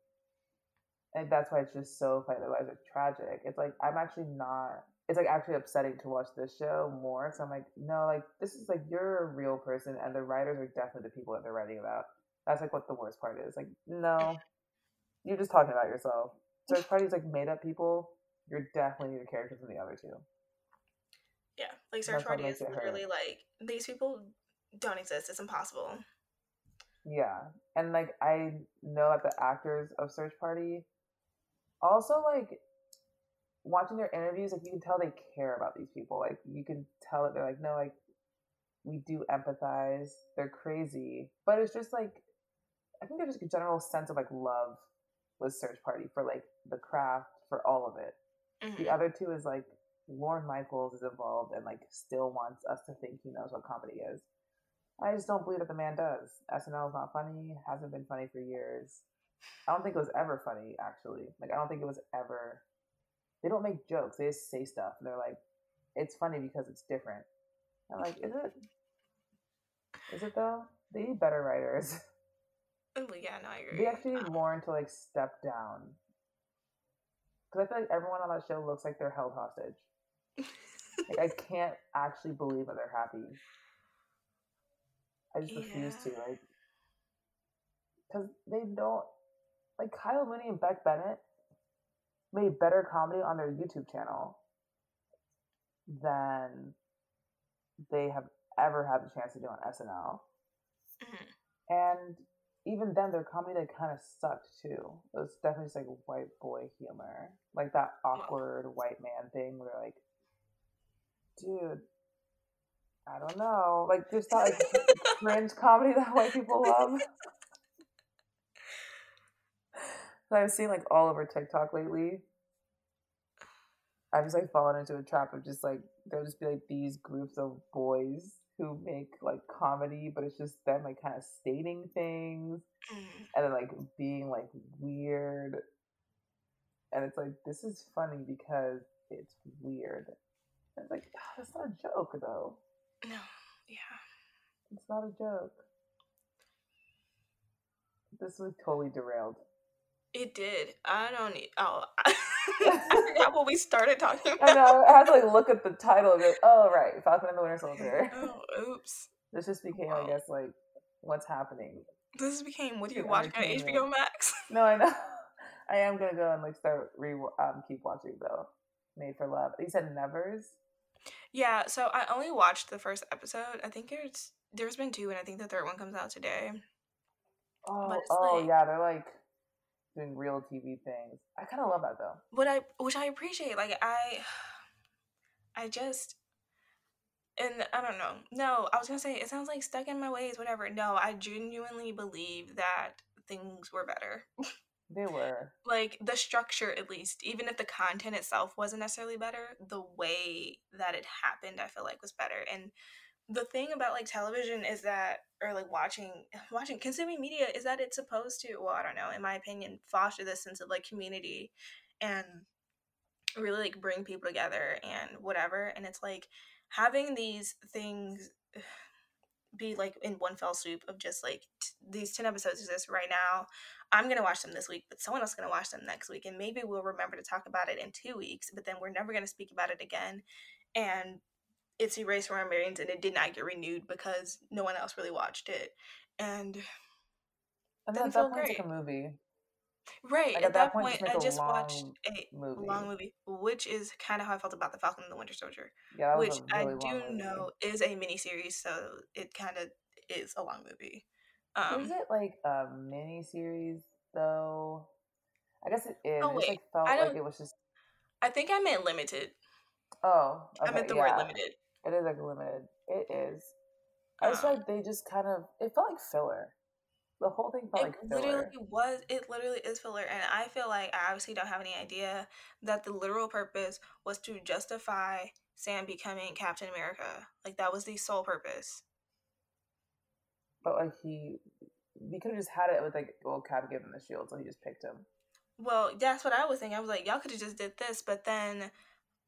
And that's why it's just so funny. Lives are tragic. It's like I'm actually not it's like actually upsetting to watch this show more. So I'm like, no, like this is like you're a real person and the writers are definitely the people that they're writing about. That's like what the worst part is. Like, no, you're just talking about yourself. Search parties like made up people. You're definitely the characters in the other two. Yeah, like search party is it hurt. literally like these people don't exist. It's impossible. Yeah, and like I know that the actors of Search Party also like watching their interviews, like you can tell they care about these people. Like you can tell that they're like, no, like we do empathize. They're crazy, but it's just like I think there's just a general sense of like love with Search Party for like the craft for all of it. The mm-hmm. other two is like Lorne Michaels is involved and like still wants us to think he knows what comedy is. I just don't believe that the man does. SNL is not funny, hasn't been funny for years. I don't think it was ever funny, actually. Like I don't think it was ever they don't make jokes, they just say stuff. And they're like, it's funny because it's different. I'm like, is it is it though? They need better writers. Ooh, yeah, no, I agree. They actually need um Lauren to like step down. Because I feel like everyone on that show looks like they're held hostage. Like I can't actually believe that they're happy. I just refuse to like, because they don't like Kyle Mooney and Beck Bennett made better comedy on their YouTube channel than they have ever had the chance to do on SNL. Mhm. And even then, their comedy like kind of sucked too. It was definitely just like white boy humor, like that awkward white man thing. Where like, dude, I don't know, like just that like cringe comedy that white people love. that I've seen like all over TikTok lately. I've just like fallen into a trap of just like there'll just be like these groups of boys who make like comedy, but it's just them like kind of stating things Mhm. and then like being like weird. And it's like this is funny because it's weird. And it's like "Ah, that's not a joke though. No, yeah. It's not a joke. This was totally derailed. It did. I don't need. Oh, I forgot what we started talking I about. know. I had to like look at the title be like, oh right, Falcon and the Winter Soldier. Oh, oops. This just became, Wow. I guess, like what's happening. This became what you're Good watching on. HBO Max. No, I know. I am gonna go and like start re um keep watching though. Made for Love. You said Nevers. Yeah, so I only watched the first episode. I think there's there's been two, and I think the third one comes out today. Oh, But oh like- yeah, they're like doing real TV things. I kind of love that though. What I which I appreciate. Like I, I just. And I don't know. No, I was gonna say it sounds like stuck in my ways, whatever. No, I genuinely believe that things were better. They were. like the structure at least even if the content itself wasn't necessarily better the way that it happened i feel like was better and the thing about like television is that or like watching watching consuming media is that it's supposed to well i don't know in my opinion foster this sense of like community and really like bring people together and whatever. And it's like having these things be like in one fell swoop of just like t- these 10 episodes exist right now. I'm gonna watch them this week but someone else is gonna watch them next week and maybe we'll remember to talk about it in two weeks but then we're never gonna speak about it again. And it's erased from our brains and it did not get renewed because no one else really watched it and And then at that point, it's like a movie. right Like, at, at that, that point, point, just make just watched a movie. long movie which is kind of how i felt about the falcon and the winter soldier Yeah, which really I do movie. know is a miniseries, so it kind of is a long movie. Um, is it like a mini series though? I guess it is. Oh, it just wait, like felt I like it was just. I think I meant limited. Oh, okay, I meant the yeah. word limited. It is like limited. It is. I just feel like they just kind of. It felt like filler. The whole thing felt It like filler. It literally was. It literally is filler, and I feel like I obviously don't have any idea that the literal purpose was to justify Sam becoming Captain America. Like that was the sole purpose. But like he, we could have just had it with like well, Cap gave him the shield, so he just picked him. Well, that's what I was thinking. I was like, y'all could have just did this, but then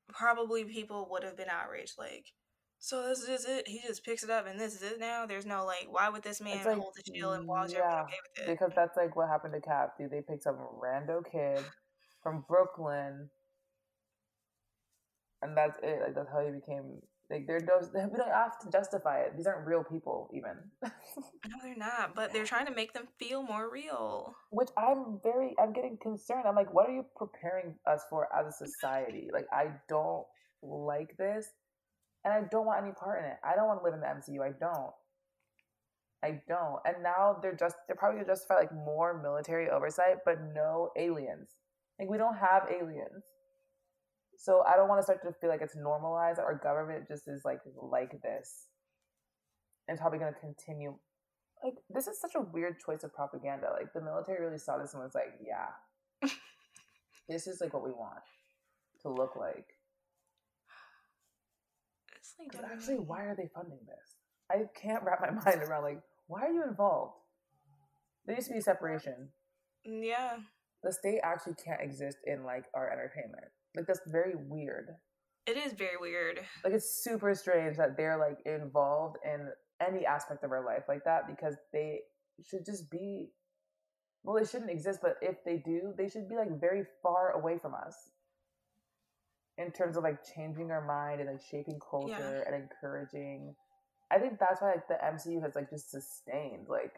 probably people would have been outraged. Like, so this is it. He just picks it up, and this is it now. There's no like, why would this man like, hold the shield and is yeah, okay with it? because that's like what happened to Cap. Dude, they picked up a rando kid from Brooklyn and that's it. Like that's how he became. Like they're those. We don't have to justify it. These aren't real people, even. No, they're not, but they're trying to make them feel more real. Which I'm very. I'm getting concerned. I'm like, what are you preparing us for as a society? Like, I don't like this, and I don't want any part in it. I don't want to live in the MCU. I don't. I don't. And now they're just they're probably gonna justify like more military oversight, but no aliens. Like we don't have aliens. So I don't want to start to feel like it's normalized that our government just is like like this. And it's probably gonna continue. Like this is such a weird choice of propaganda. Like the military really saw this and was like, yeah. this is like what we want to look like. It's like 'Cause I don't actually, know. why are they funding this? I can't wrap my mind around like why are you involved? There needs to be separation. Mm, yeah, The state actually can't exist in like our entertainment. Like that's very weird. it is very weird. Like it's super strange that they're like involved in any aspect of our life like that because they should just be well, they shouldn't exist, but if they do, they should be like very far away from us. In terms of like changing our mind and like shaping culture and encouraging. I think that's why like the MCU has like just sustained. Like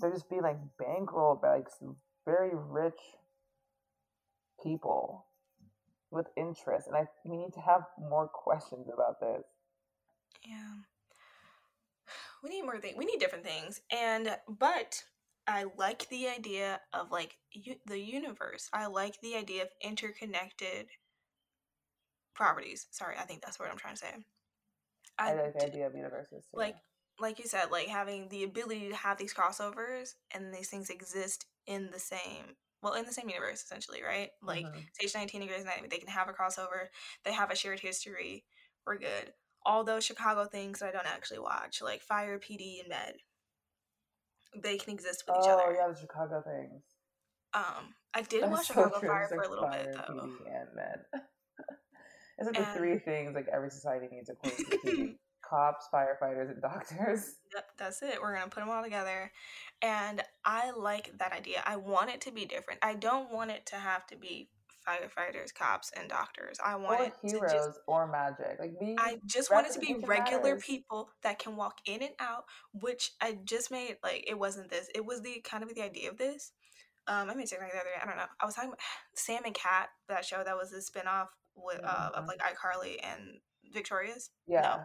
they're just being like bankrolled by like some very rich people with interest, and I we need to have more questions about this. Yeah. We need more things. We need different things. And but I like the idea of like u- the universe. I like the idea of interconnected properties. Sorry, I think that's what I'm trying to say. I, like the idea of universes. Too. like like you said, like having the ability to have these crossovers and these things exist in the same well, in the same universe essentially, right? Like Mhm. Stage 19 and Grey's Anatomy, they can have a crossover, they have a shared history, we're good. All those Chicago things that I don't actually watch, like Fire, PD, and Med, they can exist with each oh other. yeah, the Chicago things. Um, I did watch so Chicago. Fire for a little bit though. And med. it's like the three things like every society needs according to. Cops, firefighters, and doctors. Yep, that's it. We're gonna put them all together, and I like that idea. I want it to be different. I don't want it to have to be firefighters, cops, and doctors. I wanted Or it to heroes just. or magic. Like we I just wanted to be regular matters. people that can walk in and out, which I just made like it wasn't this. It was the kind of the idea of this. Um, I made something like the other day. I don't know. I was talking about Sam and Cat, that show that was a spinoff with uh, of Mhm. like iCarly and Victorious. Yeah.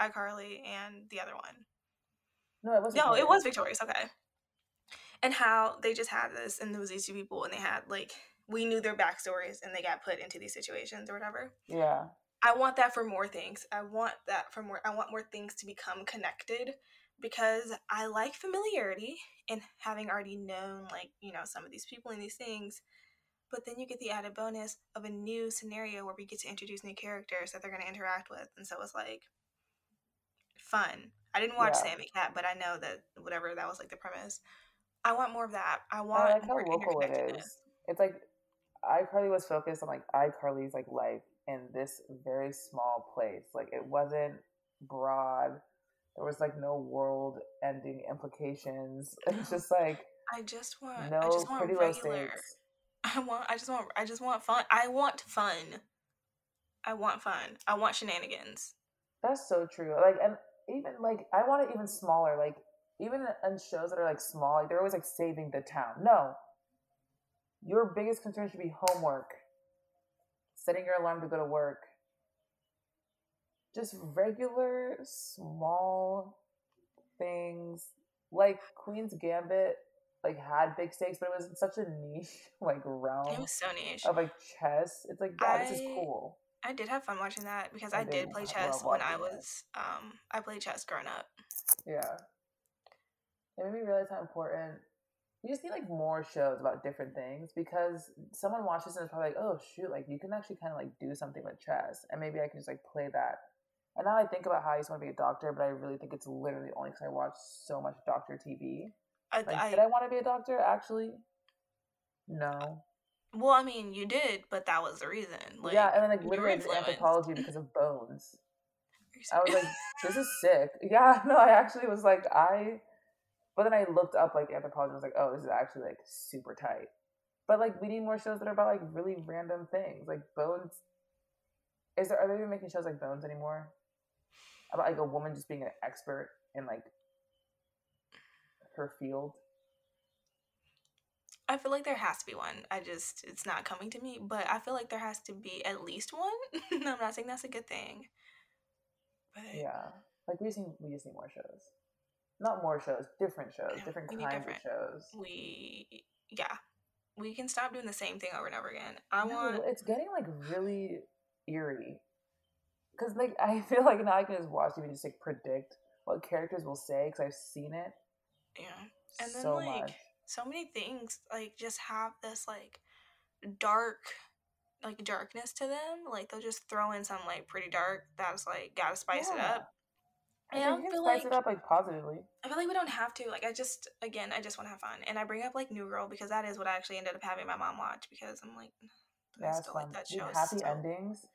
iCarly and the other one. No, it wasn't. No, it was Victorious. Okay. And how they just had this, and there was these two people, and they had like we knew their backstories, and they got put into these situations or whatever. Yeah. I want that for more things. I want that for more. I want more things to become connected because I like familiarity and having already known like you know some of these people and these things. But then you get the added bonus of a new scenario where we get to introduce new characters that they're going to interact with, and so it's like fun. I didn't watch Yeah. Sam and Cat, but I know that whatever that was like the premise. I want more of that. I I want like how more local it interconnectedness. It's like iCarly was focused on like iCarly's like life in this very small place. Like it wasn't broad. There was like no world ending implications. It's just like I just want. no I just want pretty low regular. stakes. I want I just want I just want fun. I want fun. I want fun. I want shenanigans. That's so true. Like and even like I want it even smaller. Like even in shows that are like small, like they're always like saving the town. No. Your biggest concern should be homework. Setting your alarm to go to work. Just regular small things. Like Queen's Gambit like had big stakes, but it was in such a niche like realm It was so niche. of like chess. It's like yeah, this is cool. I did have fun watching that because I I, did did play chess when I was um I played chess growing up. Yeah. It made me realize how important we just need like more shows about different things because someone watches and is probably like, oh shoot, like you can actually kind of like do something with chess and maybe I can just like play that. And now I think about how I used to want to be a doctor, but I really think it's literally only because I watch so much doctor TV. I, Like, I did I want to be a doctor? Actually, no. well, I mean, you did, but that was the reason. Like, yeah, and then like literally I did influenced. anthropology because of bones. I was like, this is sick. Yeah, no, I actually was like, I. But then I looked up like anthropology and was like, oh, this is actually like super tight. But like, we need more shows that are about like really random things. Like Bones Is there are they even making shows like Bones anymore? About like a woman just being an expert in like her field. I feel like there has to be one. I just it's not coming to me, but I feel like there has to be at least one. I'm not saying that's a good thing. But Yeah, like we just need we just need more shows. Not more shows, different shows, Yeah, different kinds different. of shows. we yeah. We can stop doing the same thing over and over again. I No, want it's getting like really eerie. Cause like I feel like now I can just watch TV and just like predict what characters will say because I've seen it yeah. And then so like much. so many things like just have this like dark like darkness to them. Like they'll just throw in some like pretty dark that's like gotta spice it up. I I don't feel spice like it up like positively. I feel like we don't have to. Like I just again I just want to have fun. And I bring up like New Girl because that is what I actually ended up having my mom watch because I'm like Yeah, it's still fun. like that show. It's happy so endings.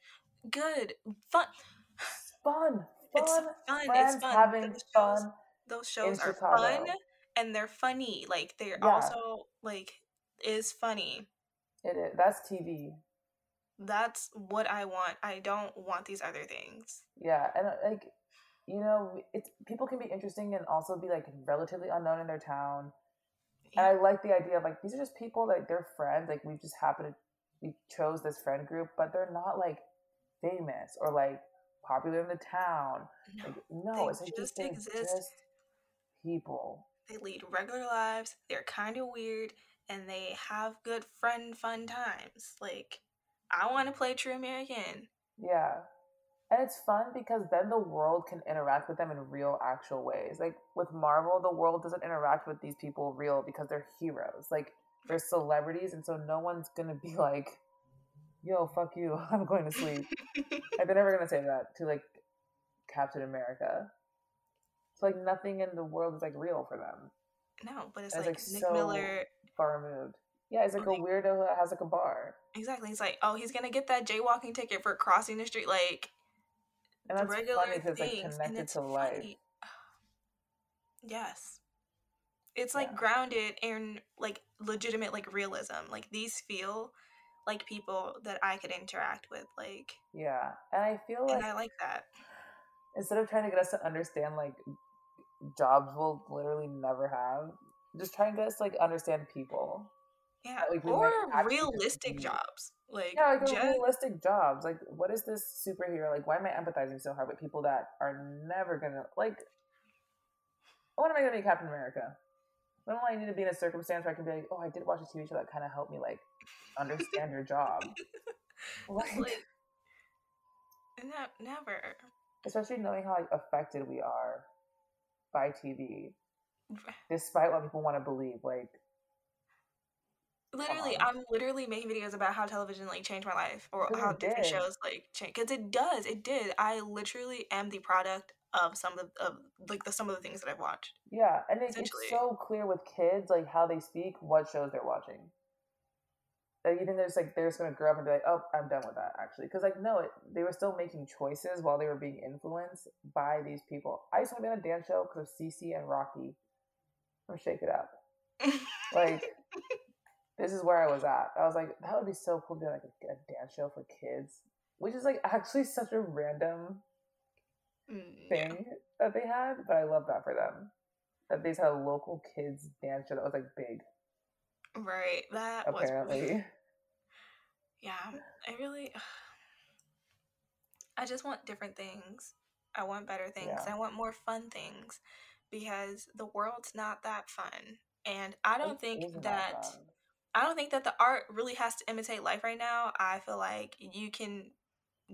good. Fun. Fun. It's Fun. fun. Friends It's fun. having Those shows, fun. those shows are Chicago. fun and they're funny. Like they're Yeah. also like is funny. It is. That's TV. That's what I want. I don't want these other things. Yeah, and uh, like you know, it's people can be interesting and also be like relatively unknown in their town. And I like the idea of like these are just people that they're friends. Like we've just happened to we chose this friend group, but they're not like famous or like popular in the town. No, Like no, they it's like just exist. just people. they lead regular lives. They're kind of weird and they have good friend fun times. Like I want to play True American. Yeah. And it's fun because then the world can interact with them in real, actual ways. Like with Marvel, the world doesn't interact with these people real because they're heroes. Like they're celebrities, and so no one's gonna be like, "Yo, fuck you, I'm going to sleep." like they're never gonna say that to like Captain America. So like nothing in the world is like real for them. No, but it's It's, like, like, Nick so- Miller. Far removed. Yeah, it's like a weirdo who has like a bar, Exactly. He's like, oh, he's gonna get that jaywalking ticket for crossing the street. Like and that's regular funny because like things, and connected it's to life. funny. Yes. It's like Yeah. grounded in like legitimate like realism. Like these feel like people that I could interact with. Like Yeah, and I feel like and I like that. instead of trying to get us to understand like jobs we'll literally never have, just try and get us to like understand people. Yeah. like, or might actually just realistic jobs. Like Yeah, like just, realistic jobs. Like, what is this superhero? Like, why am I empathizing so hard with people that are never gonna like? When am I gonna be Captain America? When will I need to be in a circumstance where I can be like, oh, I did watch a TV show that kind of helped me like understand your job. Like, like ne- never. especially knowing how like affected we are by TV, despite what people want to believe. Like, Literally, on. I'm literally making videos about how television like changed my life or how different did. shows like change because it does. It did. I literally am the product of some of of like the some of the things that I've watched. Yeah, and it, it's so clear with kids, like how they speak, what shows they're watching. Like you think they're just like they're just gonna grow up and be like, oh, I'm done with that actually, because like no, it, they were still making choices while they were being influenced by these people. I just want to be on a dance show because of Cece and Rocky from Shake It Up. Like this is where I was at. I was like, that would be so cool to be like a, a dance show for kids, which is like actually such a random Mm, yeah. thing that they had, but I love that for them. That they just had a local kids dance show that was like big, Right. That was apparently. Yeah, I really. I just want different things. I want better things. Yeah. I want more fun things because the world's not that fun. And I don't It think that fun. I don't think that the art really has to imitate life right now. I feel like you can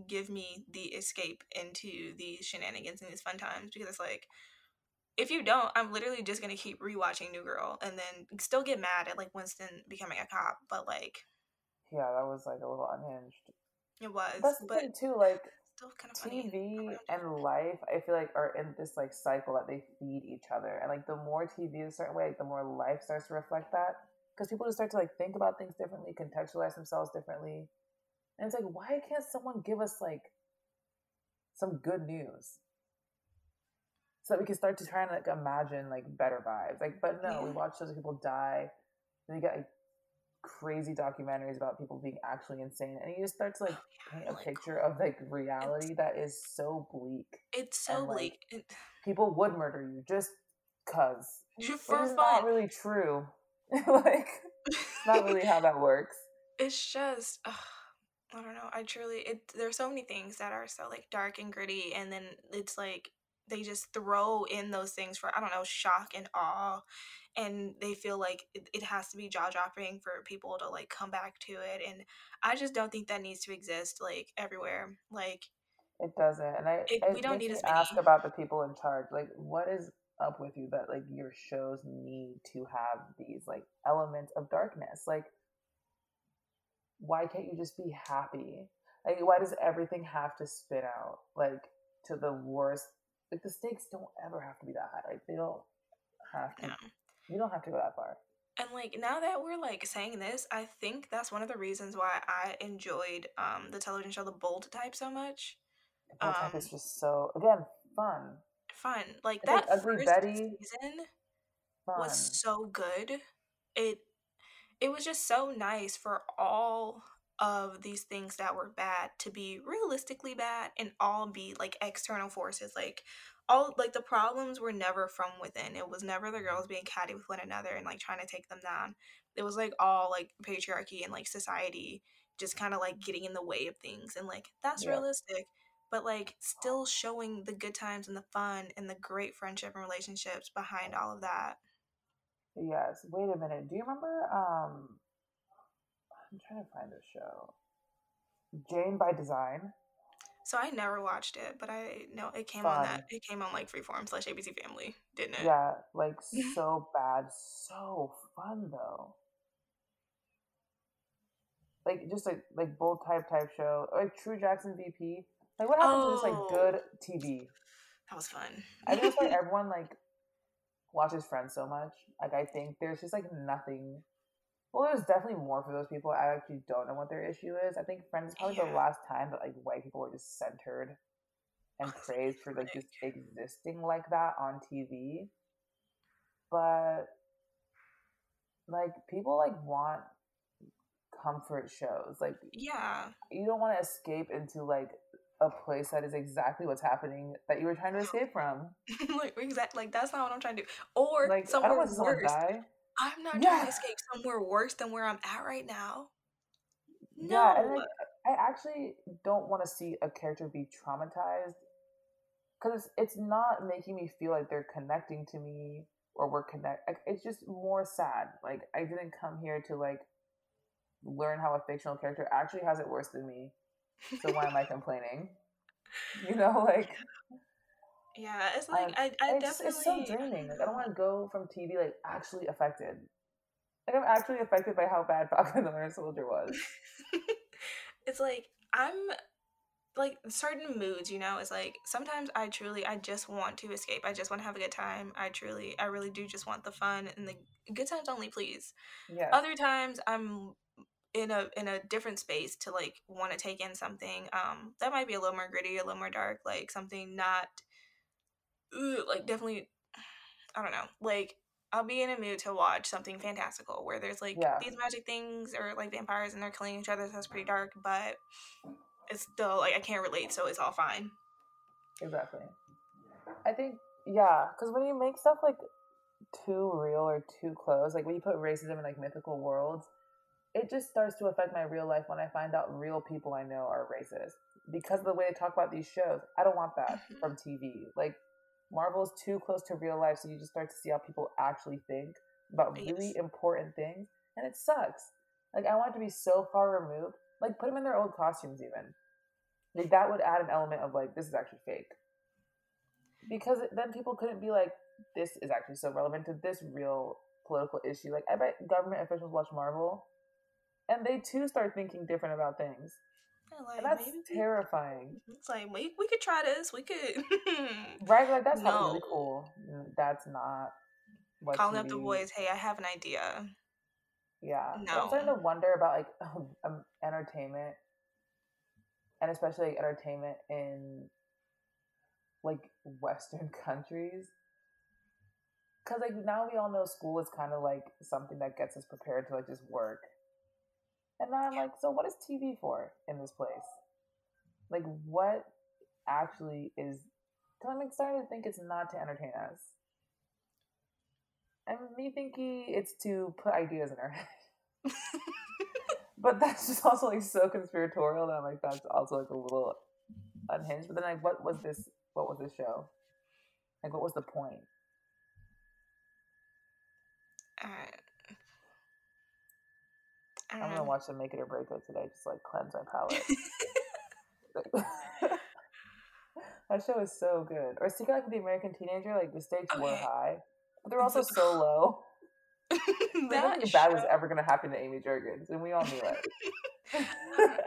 give me the escape into these shenanigans and these fun times because it's like if you don't, I'm literally just gonna keep rewatching New Girl and then still get mad at like Winston becoming a cop. But like Yeah, that was like a little unhinged. it was, That's the but thing too. Like still kind of. TV and life, I feel like are in this like cycle that they feed each other, and like the more TV is a certain way, like, the more life starts to reflect that. Because people just start to like think about things differently, contextualize themselves differently, and it's like, why can't someone give us like some good news? So that we can start to try and like imagine like better vibes. Like, but no, we Yeah. watch shows where people die. Then you get like crazy documentaries about people being actually insane, and you just start to like oh, paint a like, picture of like reality that is so bleak. It's so And, like, bleak. It, People would murder you just cause, for is fun. not really true. like, not really how that works. it's just ugh, I don't know. I truly it there's so many things that are so like dark and gritty and then it's like they just throw in those things for I don't know shock and awe and they feel like it, it has to be jaw dropping for people to like come back to it and I just don't think that needs to exist like everywhere like It doesn't, and I It- it, we don't need to ask about the people in charge. Like, what is up with you that like your shows need to have these like elements of darkness? Like, why can't you just be happy? Like, why does everything have to spin out like to the worst? Like, the stakes don't ever have to be that high. Like, they don't have to. You don't have to go that far. And like now that we're like saying this, I think that's one of the reasons why I enjoyed um the television show The Bold Type so much. The Bold Type is Um, just so again fun. Fun. Like that Ugly first Betty. season Fun. was so good. It it was just so nice for all of these things that were bad to be realistically bad and all be like external forces like all like the problems were never from within it was never the girls being catty with one another and like trying to take them down it was like all like patriarchy and like society just kind of like getting in the way of things and like that's Yeah. realistic but like still showing the good times and the fun and the great friendship and relationships behind all of that Yes. Wait a minute. Do you remember? Um, I'm trying to find this show. Jane by Design. So I never watched it, but I know it came on that it came on like Freeform slash ABC Family, didn't it? Yeah, like so bad, so fun though. Like just like like bold type type show, like True Jackson VP. Like what happens to just like Oh. good TV? That was fun. I think that's why everyone like watches Friends so much. Like I think there's just like nothing. Well, there's definitely more for those people. I actually don't know what their issue is. I think Friends is probably the last time that like white people were just centered and oh, praised for like just existing like that on TV. But like people like want comfort shows. Like yeah. you don't want to escape into like a place that is exactly what's happening that you were trying to escape from. like exact like that's not what I'm trying to do. Or Like I somewhere don't want to worse. die. I'm not trying to escape somewhere worse than where I'm at right now. No. Yeah, and like, I actually don't want to see a character be traumatized because it's, it's not making me feel like they're connecting to me or we're connect. Like, it's just more sad. Like I didn't come here to like learn how a fictional character actually has it worse than me. So why am I complaining? You know, like yeah, it's like um, I, I it's, definitely it's so draining. Like I don't want to go from TV like actually affected. Like I'm actually affected by how bad Falcon the Winter Soldier was. it's like I'm like certain moods, you know, it's like sometimes I truly I just want to escape. I just want to have a good time. I truly I really do just want the fun and the good times only, please. Yeah. Other times I'm in a in a different space to like want to take in something um that might be a little more gritty, a little more dark, like something not ugh, like definitely I don't know. Like I'll be in a mood to watch something fantastical where there's like Yeah. these magic things or like vampires and they're killing each other. So that's pretty dark, but it's still like I can't relate, so it's all fine. Exactly. I think yeah, because when you make stuff like too real or too close, like when you put racism in like mythical worlds, it just starts to affect my real life when I find out real people I know are racist because of the way they talk about these shows. I don't want that Mhm. from TV. Like Marvel's too close to real life, so you just start to see how people actually think about really important things, and it sucks. Like I want it to be so far removed. Like put them in their old costumes, even. Like that would add an element of like this is actually fake because then people couldn't be like this is actually so relevant to this real political issue like i bet government officials watch marvel and they too start thinking different about things. Yeah, like, and that's maybe terrifying. It's like we we could try this. We could right? Like that's not really cool. Mm, that's not what calling up the boys. Hey, I have an idea. yeah. No. i'm starting to wonder about like um, entertainment. And especially like, entertainment in like western countries. Because like now we all know school is kind of like something that gets us prepared to like just work And then I'm like, so what is TV for in this place? Like, what actually is? I'm starting to think it's not to entertain us. And me thinking it's to put ideas in our head. but that's just also like so conspiratorial that I'm like, that's also like a little unhinged. But then like, what was this? What was this show? Like, what was the point? Alright. I I'm gonna uh-huh. watch the Make It or Break It today, just like cleanse my palate. that show is so good. Or Secret Life of the American Teenager, like the stakes oh, were high, but they're also so low. That nothing bad was ever gonna happen to Amy Juergens, and we all knew it.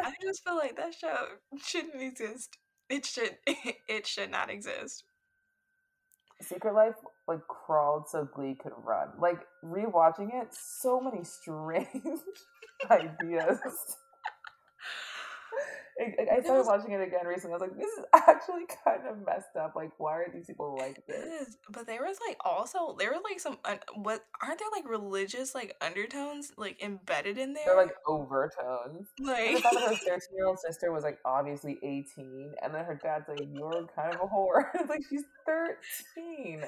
I just feel like that show shouldn't exist. It should it should not exist. Secret Life like crawled so Glee could run. Like rewatching it, so many strange ideas. I, I- I started was- watching it again recently. I was like, this is actually kind of messed up. Like, why are these people like this? is, but there was like also there were like some un- what aren't there like religious like undertones like embedded in there? They're like overtones. Like fact that her 13 year old sister was like obviously 18, and then her dad's like, You're kind of a whore. it's like, she's 13.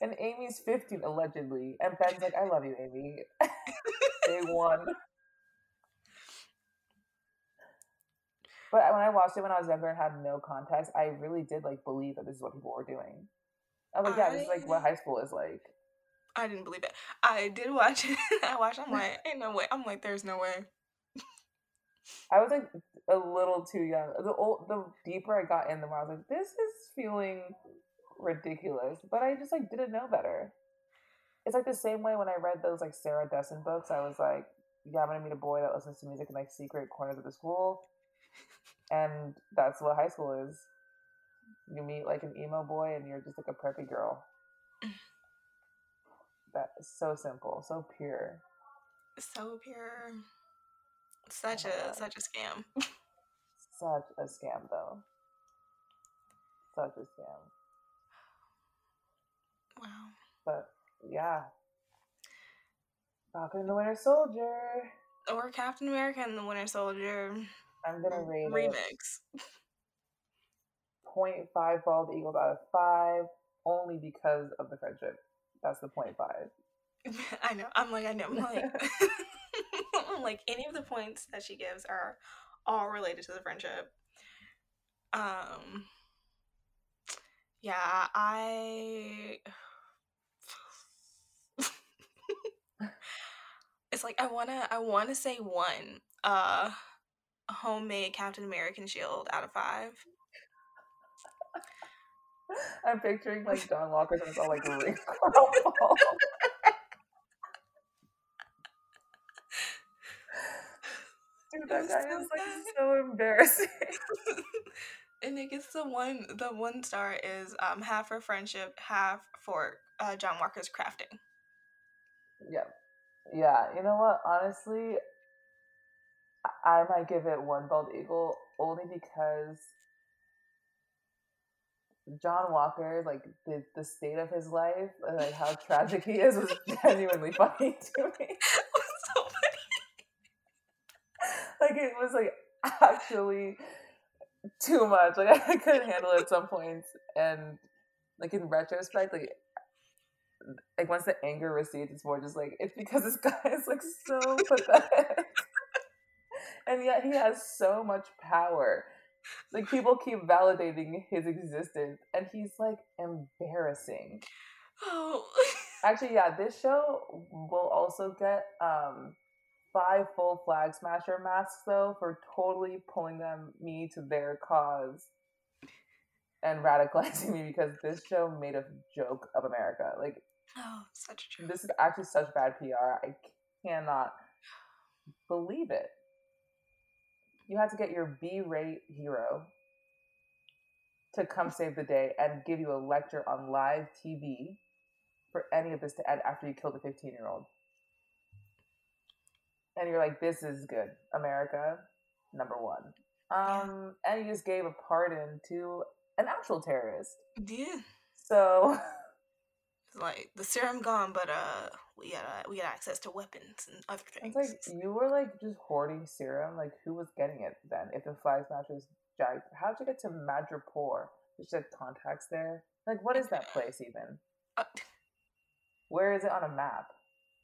And Amy's 15, allegedly. And Ben's like, I love you, Amy. Day one. But when I watched it when I was younger and had no context, I really did like believe that this is what people were doing. I was like, yeah, this is like what high school is like. I didn't believe it. I did watch it. I watched. I'm like, ain't no way. I'm like, there's no way. I was like a little too young. The old, the deeper I got in, the more I was like, this is feeling ridiculous. But I just like didn't know better. It's like the same way when I read those like Sarah Dessen books. I was like, yeah, I'm gonna meet a boy that listens to music in like secret corners of the school, and that's what high school is. You meet like an emo boy, and you're just like a preppy girl. That is so simple, so pure. So pure. Such Oh a God. such a scam. Such a scam, though. Such a scam. Wow. But yeah. Falcon and the Winter Soldier. Or Captain America and the Winter Soldier I'm gonna rate it remix. 0.5 bald eagles out of 5 only because of the friendship. That's the 0.5. I know. I'm like, I know. I'm like, I'm like, any of the points that she gives are all related to the friendship. Um, yeah, I. it's like I wanna, I wanna say one. Uh, homemade Captain American shield out of five. I'm picturing like John Walker's and it's all like wrinkled. Dude, that guy so is like bad. so embarrassing. and it gets the one the one star is um half for friendship half for uh john walker's crafting Yeah. Yeah. You know what? Honestly, I might give it one bald eagle only because John Walker, like the, the state of his life, and, like how tragic he is, was genuinely funny to me. so funny. Like it was like actually too much. Like I couldn't handle it at some points, and like in retrospect, like like once the anger recedes, it's more just like it's because this guy is like so pathetic, and yet he has so much power. Like people keep validating his existence, and he's like embarrassing. oh Actually, yeah, this show will also get um five full flag smasher masks though for totally pulling them me to their cause and radicalizing me because this show made a joke of America. Like oh such a joke this is actually such bad PR. I cannot believe it. You had to get your B-rate hero to come save the day and give you a lecture on live TV for any of this to end after you killed a 15-year-old. And you're like, this is good. America, number one. Um, and you just gave a pardon to an actual terrorist. yeah So like the serum gone but uh we got uh, we got access to weapons and other things. It's like you were like just hoarding serum. Like who was getting it then? If the flag smashers jagged, how'd you get to Madripoor? Just had contacts there. Like what is that place even? Uh, Where is it on a map?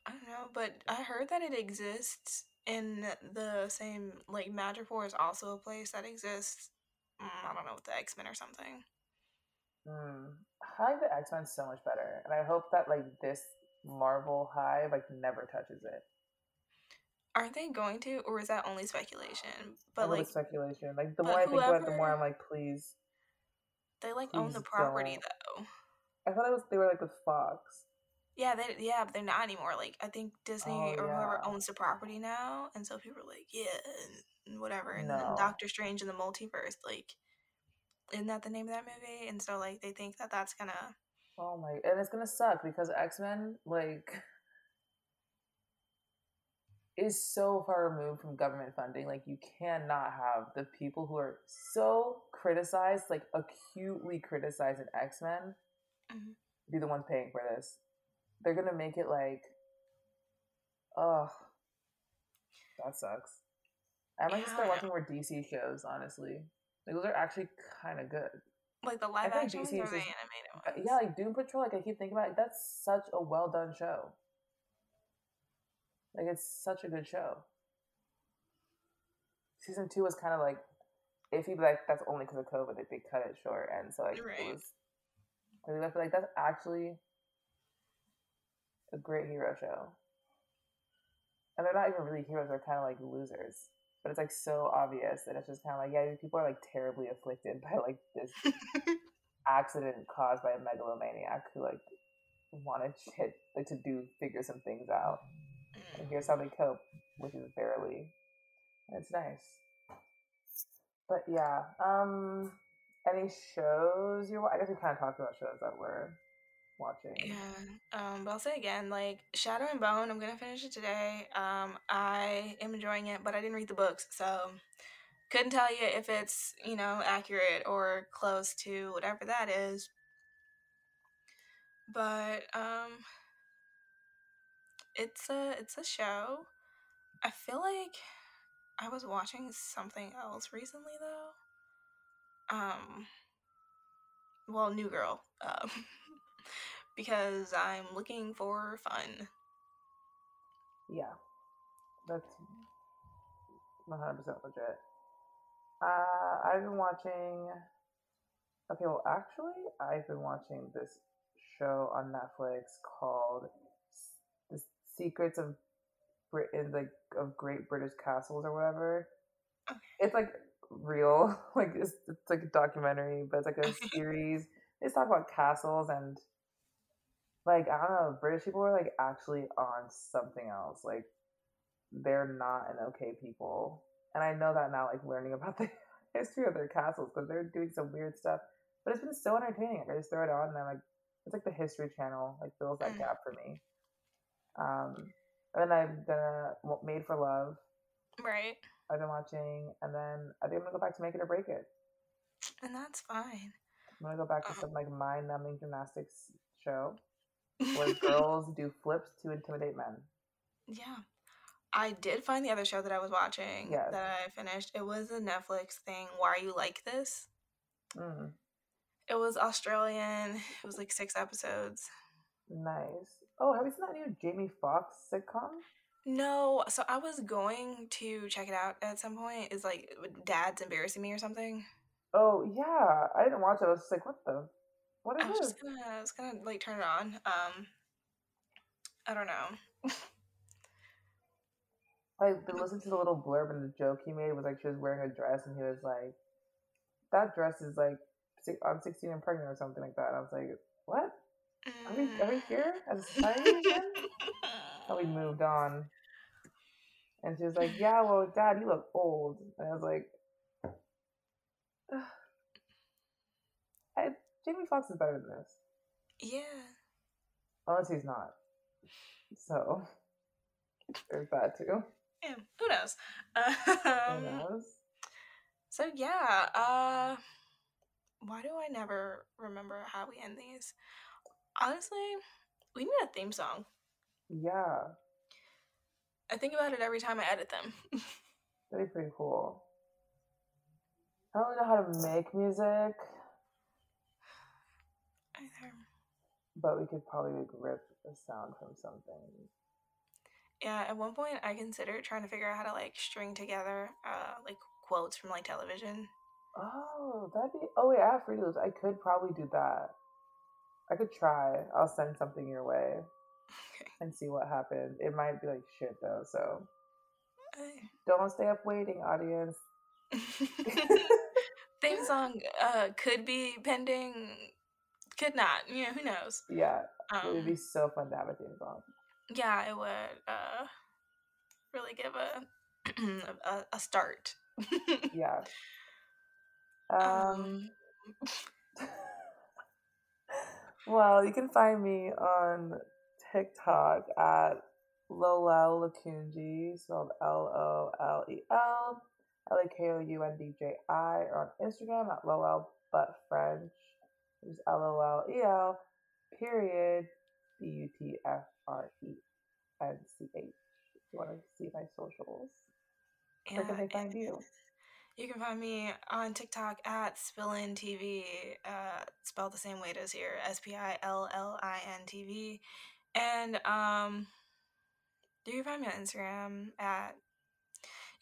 I don't know, but I heard that it exists in the same like Madripoor is also a place that exists. mm, I don't know with the X Men or something. Hmm. I like the X Men so much better, and I hope that like this Marvel hive like never touches it. Aren't they going to, or is that only speculation? But like speculation. Like the more I think about it, the more I'm like, please. they like own the property don't. though. I thought it was they were like with Fox. Yeah, they yeah, but they're not anymore. Like I think Disney Oh, or whoever owns the property now, and so people are like, yeah, and, whatever. And then No. Doctor Strange in the multiverse, like, isn't that the name of that movie? And so like they think that that's gonna. Oh my! And it's gonna suck because X Men like is so far removed from government funding. Like you cannot have the people who are so criticized, like acutely criticized in X Men, Mhm. be the ones paying for this. They're gonna make it like, oh, that sucks. I might just Yeah, start watching more DC shows. Honestly, like those are actually kind of good. Like the live action DC or the animated Uh, ones? Yeah, like Doom Patrol. Like I keep thinking about it. That's such a well done show. Like it's such a good show. Season two was kind of like iffy, but like that's only because of COVID. Like they cut it short, and so like Right. it was. I feel like that's actually a great hero show. And they're not even really heroes; they're kind of like losers. But it's like so obvious that it's just kind of like, yeah, these people are like terribly afflicted by like this accident caused by a megalomaniac who like wanted shit like to do figure some things out. And here's how they cope, which is barely. And it's nice. But yeah, um any shows you I guess we kind of talked about shows that we're watching. Yeah. Um, but I'll say again, like Shadow and Bone, I'm gonna finish it today. Um, I am enjoying it, but I didn't read the books, so couldn't tell you if it's you know accurate or close to whatever that is. But um, it's a it's a show. I feel like I was watching something else recently though. Um, well, New Girl. Um, because I'm looking for fun. Yeah. That's 100% legit. Uh, I've been watching. Okay, well, actually, I've been watching this show on Netflix called "The Secrets of Britain," like of Great British Castles or whatever. Okay. It's like real, like it's, it's like a documentary, but it's like a series. They talk about castles and like I don't know, British people are like actually on something else. Like they're not an okay people, and I know that now. Like learning about the history of their castles because they're doing some weird stuff. But it's been so entertaining. Like, I just throw it on and I'm like, it's like the History Channel like fills that Mm. gap for me. Um, and then I've done Made for Love. Right. I've been watching, and then I think I'm gonna go back to Make It or Break It. And that's fine. I'm gonna go back to Uh-huh. some like mind-numbing gymnastics show where girls do flips to intimidate men. yeah. I did find the other show that I was watching Yes. that I finished. It was a Netflix thing. Why Are You Like This? Mm, It was Australian. It was like six episodes. nice. Oh, have you seen that new Jamie Foxx sitcom? No, so I was going to check it out at some point. Is like Dad's embarrassing me or something. Oh yeah, I didn't watch it. I was just like, what the? What I was just gonna, I was gonna like turn it on. Um, I don't know. Like, to listen to the little blurb and the joke he made was like she was wearing a dress and he was like, that dress is like, I'm 16 and pregnant or something like that. And I was like, what? Are we are we here as a society again? And we moved on. And she was like, yeah, well, Dad, you look old. And I was like, I, Jamie Foxx is better than this. Yeah. Unless he's not. So, there's that too. Yeah. Who knows? Who Um, knows? So yeah, uh why do I never remember how we end these? Honestly, we need a theme song. Yeah, I think about it every time I edit them. that'd be pretty cool. I don't know how to make music, Either. But we could probably like rip a sound from something. Yeah, at one point I considered trying to figure out how to like string together uh like quotes from like television. Oh, that'd be. Oh wait, I have Loops. I could probably do that. I could try. I'll send something your way and see what happens. It might be like shit though, so don't stay up waiting, audience. Theme song uh could be pending, could not. You know, who knows? Yeah, it would Um, be so fun to have a theme song. yeah, it would uh really give a a, a start. Yeah. Um. um, well, you can find me on TikTok at Lolel Lakoundji, spelled L O L E L L A K O U N D J I, or on Instagram at Lolel But French, L O L E L period B U T F R E N C H. If you want to see my socials, yeah, where can they find you? You can find me on TikTok at Spillin TV, uh, spelled the same way it is here, S P I L L I N T V, and um, you can find me on Instagram at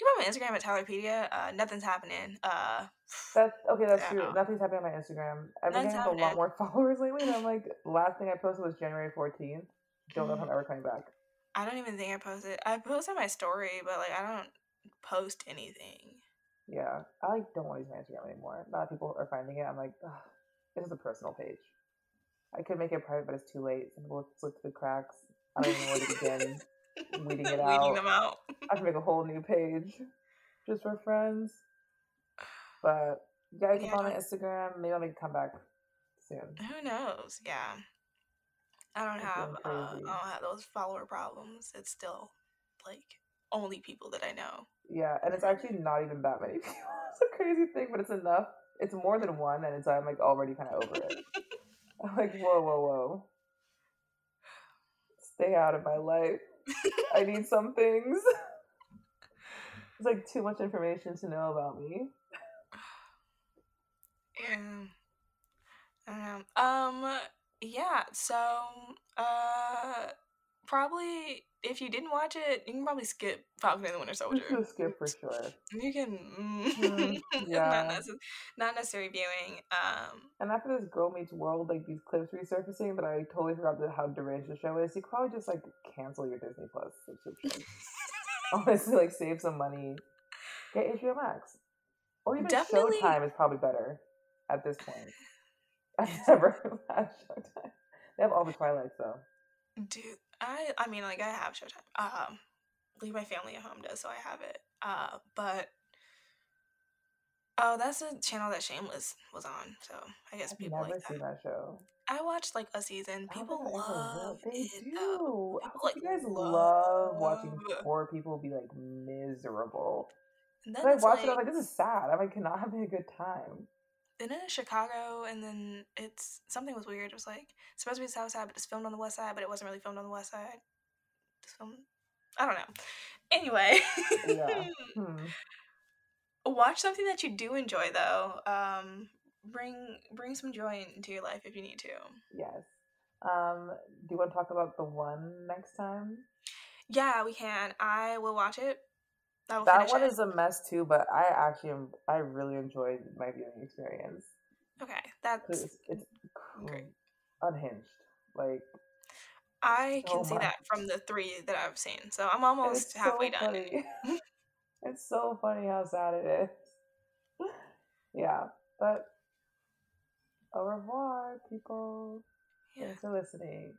you me on Instagram at Tylerpedia. Uh, nothing's happening. Uh, That's okay. That's true. Nothing's happening on my Instagram. I've been getting a lot more followers lately, and I'm like, last thing I posted was January 14th. Don't know if I'm ever coming back. I don't even think I posted. I posted my story, but like I don't post anything. Yeah, I like don't want to use my Instagram anymore. Now that people are finding it, I'm like, this is a personal page. I could make it private, but it's too late. Some people slip through the cracks. I don't even know where to begin. Weeding it out. Weeding them out. I should make a whole new page just for friends. But yeah, you can follow me Yeah. on Instagram. Maybe I'll make a comeback soon. Who knows? Yeah. I don't It's have uh, I don't have those follower problems. It's still like only people that I know. Yeah, and it's actually not even that many people. It's a crazy thing, but it's enough. It's more than one, and it's I'm like already kind of over it. I'm like, whoa, whoa, whoa. Stay out of my life. I need some things. It's like too much information to know about me. Yeah. I don't know. Um yeah, so uh probably if you didn't watch it, you can probably skip Falcon and the Winter Soldier. Just skip for sure. You can Mm, yeah. not, necess- not necessary viewing. Um And after this Girl Meets World, like these clips resurfacing, that I totally forgot that how deranged the show is. You probably just like cancel your Disney Plus subscription. Honestly, like save some money. Get HBO Max, or even Definitely- Showtime is probably better at this point. I've never had Showtime. They have all the Twilights though. Dude, I I mean like I have Showtime. Um, leave my family at home does, so I have it. Uh, but oh, that's a channel that Shameless was on. So I guess I've people never like seen that. that show. I watched like a season. People think I ever will. love They it. do. People, like, you guys love watching poor people be like miserable. And I watched like, it. I was like, this is sad. I'm like, cannot have a good time. Then in Chicago, and then it's something was weird. It was like supposed to be the South Side, but it's filmed on the West Side, but it wasn't really filmed on the West Side. Filmed. I don't know. Anyway. Yeah. Hmm. watch something that you do enjoy though um bring bring some joy into your life if you need to Yes. Um, do you want to talk about the one next time? yeah we can i will watch it That one it. is a mess too, but I actually am, I really enjoyed my viewing experience. Okay, that's It's, it's Great. unhinged. Like i so can see that from the three that i've seen so i'm almost it's halfway so done it's so funny how sad it is. yeah, but au revoir, people. yeah Thanks for listening.